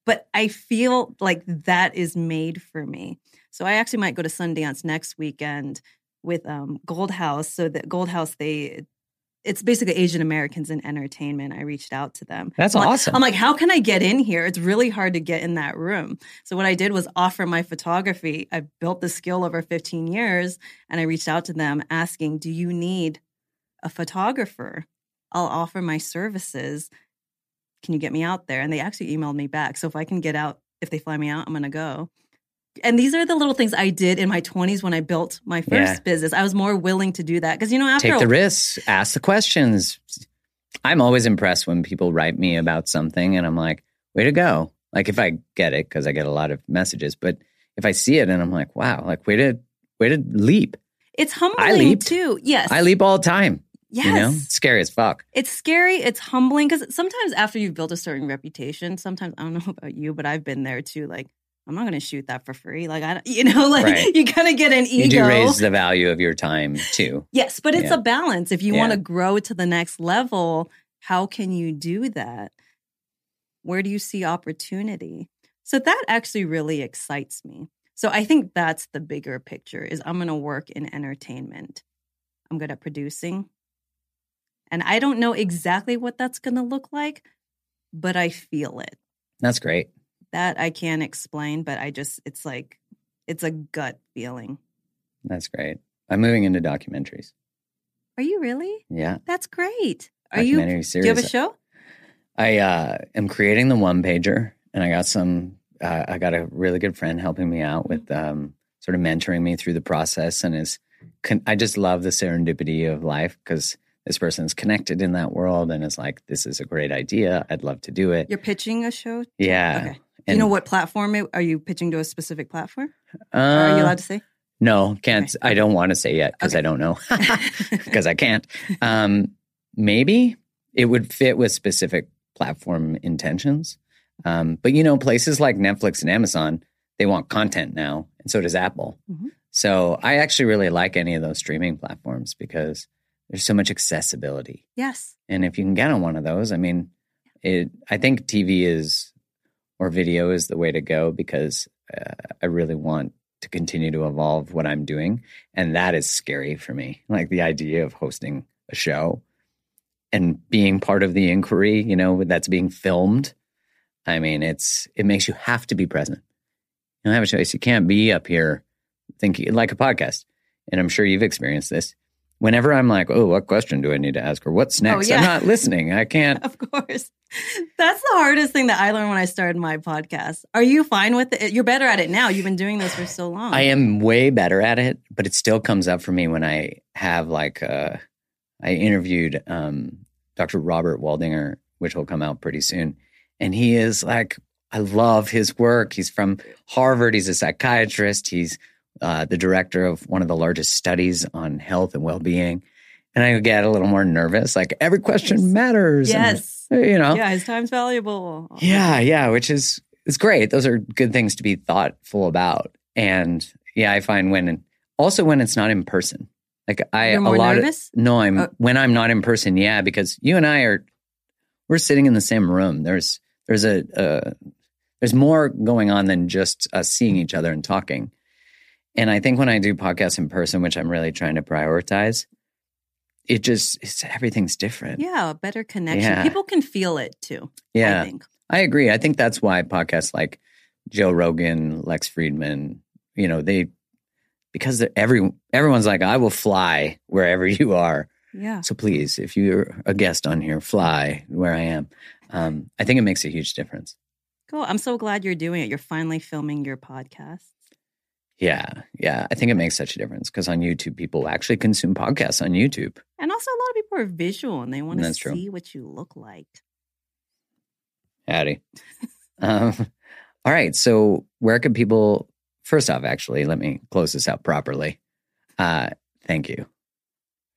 A: but I feel like that is made for me. So I actually might go to Sundance next weekend with um, Gold House. So that Gold House, they it's basically Asian Americans in entertainment. I reached out to them.
B: That's
A: I'm like-
B: awesome.
A: I'm like, how can I get in here? It's really hard to get in that room. So what I did was offer my photography. I built the skill over 15 years, and I reached out to them asking, "Do you need a photographer? I'll offer my services. Can you get me out there?" And they actually emailed me back. So if I can get out, if they fly me out, I'm gonna go. And these are the little things I did in my 20s when I built my first
B: Yeah.
A: business. I was more willing to do that because you know after
B: Take
A: a-
B: the risks, ask the questions. I'm always impressed when people write me about something and I'm like, way to go. Like if I get it, because I get a lot of messages, but if I see it and I'm like, wow, like way to way to leap.
A: it's humbling
B: I leap
A: too. Yes,
B: I leap all the time.
A: Yes,
B: You know? It's scary as fuck.
A: it's scary. It's humbling because sometimes after you've built a certain reputation, sometimes I don't know about you, but I've been there too. Like I'm not going to shoot that for free. Like I, you know, like
B: Right.
A: you kind of get an ego.
B: You do raise the value of your time too.
A: Yes, but it's
B: Yeah.
A: a balance. If you
B: Yeah.
A: want to grow to the next level, how can you do that? Where do you see opportunity? So that actually really excites me. So I think that's the bigger picture is I'm going to work in entertainment. I'm good at producing. And I don't know exactly what that's going to look like, but I feel it.
B: That's great.
A: That I can't explain, but I just it's like it's a gut feeling.
B: That's great. I'm moving into documentaries.
A: Are you really?
B: Yeah.
A: That's great. Are you
B: Documentary
A: Do you have a show?
B: I uh, am creating the one pager, and I got some. Uh, I got a really good friend helping me out with um, sort of mentoring me through the process, and is. Con- I just love the serendipity of life because this person's connected in that world and is like, "This is a great idea. I'd love to do it."
A: You're pitching a show.
B: Yeah.
A: Okay.
B: And-
A: you know what platform? It, are you pitching to a specific platform?
B: Uh,
A: are you allowed to say?
B: No, can't.
A: Okay.
B: I don't want to say yet because
A: Okay.
B: I don't know because I can't. Um, maybe it would fit with specific platform intentions. Um, but you know, places like Netflix and Amazon, they want content now, and so does Apple.
A: Mhm.
B: So I actually really like any of those streaming platforms because there's so much accessibility.
A: Yes.
B: And if you can get on one of those, I mean, it. I think TV is or video is the way to go because uh, I really want to continue to evolve what I'm doing, and that is scary for me. Like the idea of hosting a show and being part of the inquiry, you know, that's being filmed. I mean, it's it makes you have to be present. You don't have a choice. You can't be up here thinking like a podcast. And I'm sure you've experienced this. Whenever I'm like, oh, what question do I need to ask or what's next?
A: yeah.
B: I'm not listening. I can't.
A: Of course. That's the hardest thing that I learned when I started my podcast. Are you fine with it? You're better at it now. You've been doing this for so long.
B: I am way better at it, but it still comes up for me when I have like uh I interviewed um Dr. Robert Waldinger, which will come out pretty soon. And he is like I love his work. He's from Harvard. He's a psychiatrist. He's uh, the director of one of the largest studies on health and well-being. And I get a little more nervous. Like every question
A: Yes.
B: matters. and,
A: Yes.
B: you know.
A: Yeah, his time's valuable.
B: Yeah, yeah, which is it's great. Those are good things to be thoughtful about. And yeah, I find when also when it's not in person. Like I
A: You're
B: a lot
A: nervous?
B: of no, I'm
A: Oh.
B: when I'm not in person, yeah, because you and I are we're sitting in the same room. There's there's a uh, there's more going on than just us seeing each other and talking. And I think when I do podcasts in person, which I'm really trying to prioritize, it just it's everything's different.
A: Yeah, a better connection.
B: Yeah.
A: People can feel it too.
B: Yeah.
A: I think.
B: I agree. I think that's why podcasts like Joe Rogan, Lex Fridman, you know, they because every everyone's like, I will fly wherever you are.
A: Yeah.
B: So please, if you're a guest on here, fly where I am. Um, I think it makes a huge difference.
A: Cool. I'm so glad you're doing it. You're finally filming your podcast.
B: Yeah, yeah. I think it makes such a difference because on YouTube, people actually consume podcasts on YouTube.
A: And also, a lot of people are visual and they want to
B: That's true.
A: see what you look like.
B: Howdy. um, all right. So, where can people? First off, actually, let me close this out properly. Uh, thank you.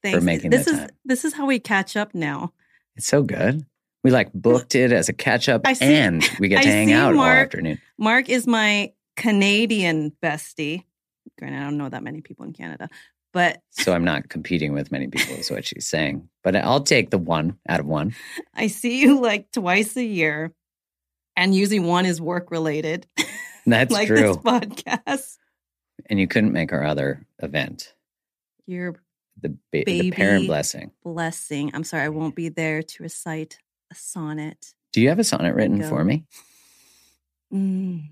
A: Thanks.
B: making
A: this is
B: time.
A: this is how we catch up now.
B: It's so good. We like booked it as a catch up,
A: see-
B: and we get to
A: I
B: hang
A: see
B: out all
A: Mark.
B: afternoon.
A: Mark is my Canadian bestie. Granted, I don't know that many people in Canada, but
B: So I'm not competing with many people, is what she's saying. But I'll take the one out of one.
A: I see you like twice a year, and usually one is work related.
B: That's
A: like
B: true.
A: this podcast.
B: And you couldn't make our other event,
A: Your
B: the ba- the
A: Baby.
B: parent blessing.
A: blessing. I'm sorry, I won't be there to recite a sonnet.
B: Do you have a sonnet written for me?
A: Mm.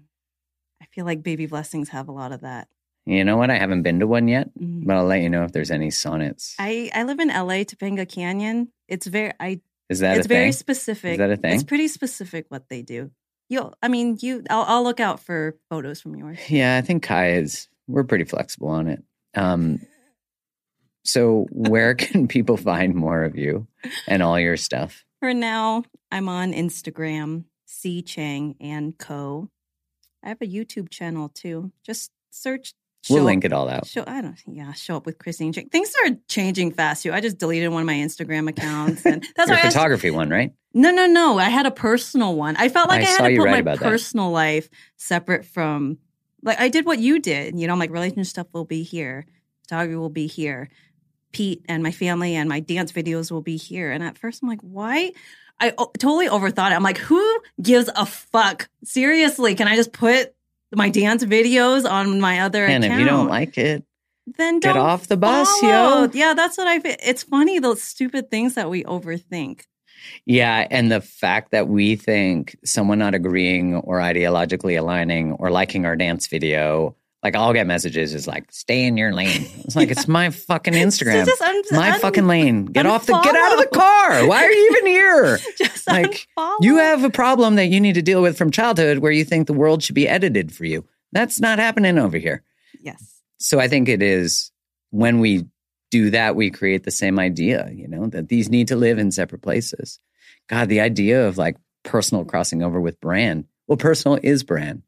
A: Feel like baby blessings have a lot of that.
B: You know what? I haven't been to one yet,
A: Mm.
B: but I'll let you know if there's any sonnets.
A: I I live in LA, Topanga Canyon. It's very I
B: Is that
A: it's very
B: thing?
A: specific.
B: Is that a thing?
A: It's pretty specific what they do. You, I mean, you. I'll, I'll look out for photos from yours.
B: Yeah, I think Kai is. We're pretty flexible on it. Um, so where can people find more of you and all your stuff?
A: For now, I'm on Instagram, C Chang and Co. I have a YouTube channel too. Just search.
B: We'll link it all out.
A: Show I don't yeah, show up with Christine. Things are changing fast too. I just deleted one of my Instagram accounts and that's
B: Your
A: I asked-
B: photography one, right?
A: No, no, no. I had a personal one. I felt like
B: I
A: I, had to put my
B: about that.
A: personal life separate from like I did what you did. You know, I'm like relationship stuff will be here. Photography will be here. Pete and my family and my dance videos will be here. And at first I'm like, why? I totally overthought it. I'm like, who gives a fuck? Seriously, can I just put my dance videos on my other
B: And
A: account?
B: if you don't like it,
A: then
B: get off the bus,
A: follow.
B: yo.
A: Yeah, that's what I. It's funny those stupid things that we overthink.
B: Yeah, and the fact that we think someone not agreeing or ideologically aligning or liking our dance video, Like I'll get messages is like, stay in your lane. It's like it's my fucking Instagram.
A: just un-
B: my
A: un-
B: fucking lane. Get off the get out of the car. Why are you even here?
A: Just
B: like
A: unfollow.
B: you have a problem that you need to deal with from childhood where you think the world should be edited for you. That's not happening over here.
A: Yes.
B: So I think it is when we do that, we create the same idea, you know, that these need to live in separate places. God, the idea of like personal crossing over with brand. Well, personal is brand.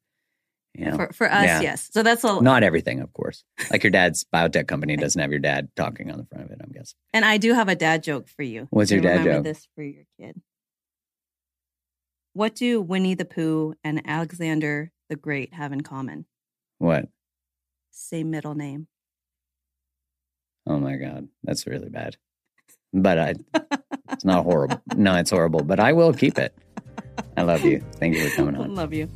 B: You know,
A: For, for us,
B: Yeah.
A: yes. So that's a
B: not everything, of course. Like your dad's biotech company doesn't have your dad talking on the front of it, I'm guessing.
A: And I do have a dad joke for you.
B: What's your dad
A: remember
B: joke?
A: This for your kid. What do Winnie the Pooh and Alexander the Great have in common?
B: What?
A: Same middle name.
B: Oh my God. That's really bad. But I, it's not horrible. No, it's horrible, but I will keep it. I love you. Thank you for coming on.
A: Love you.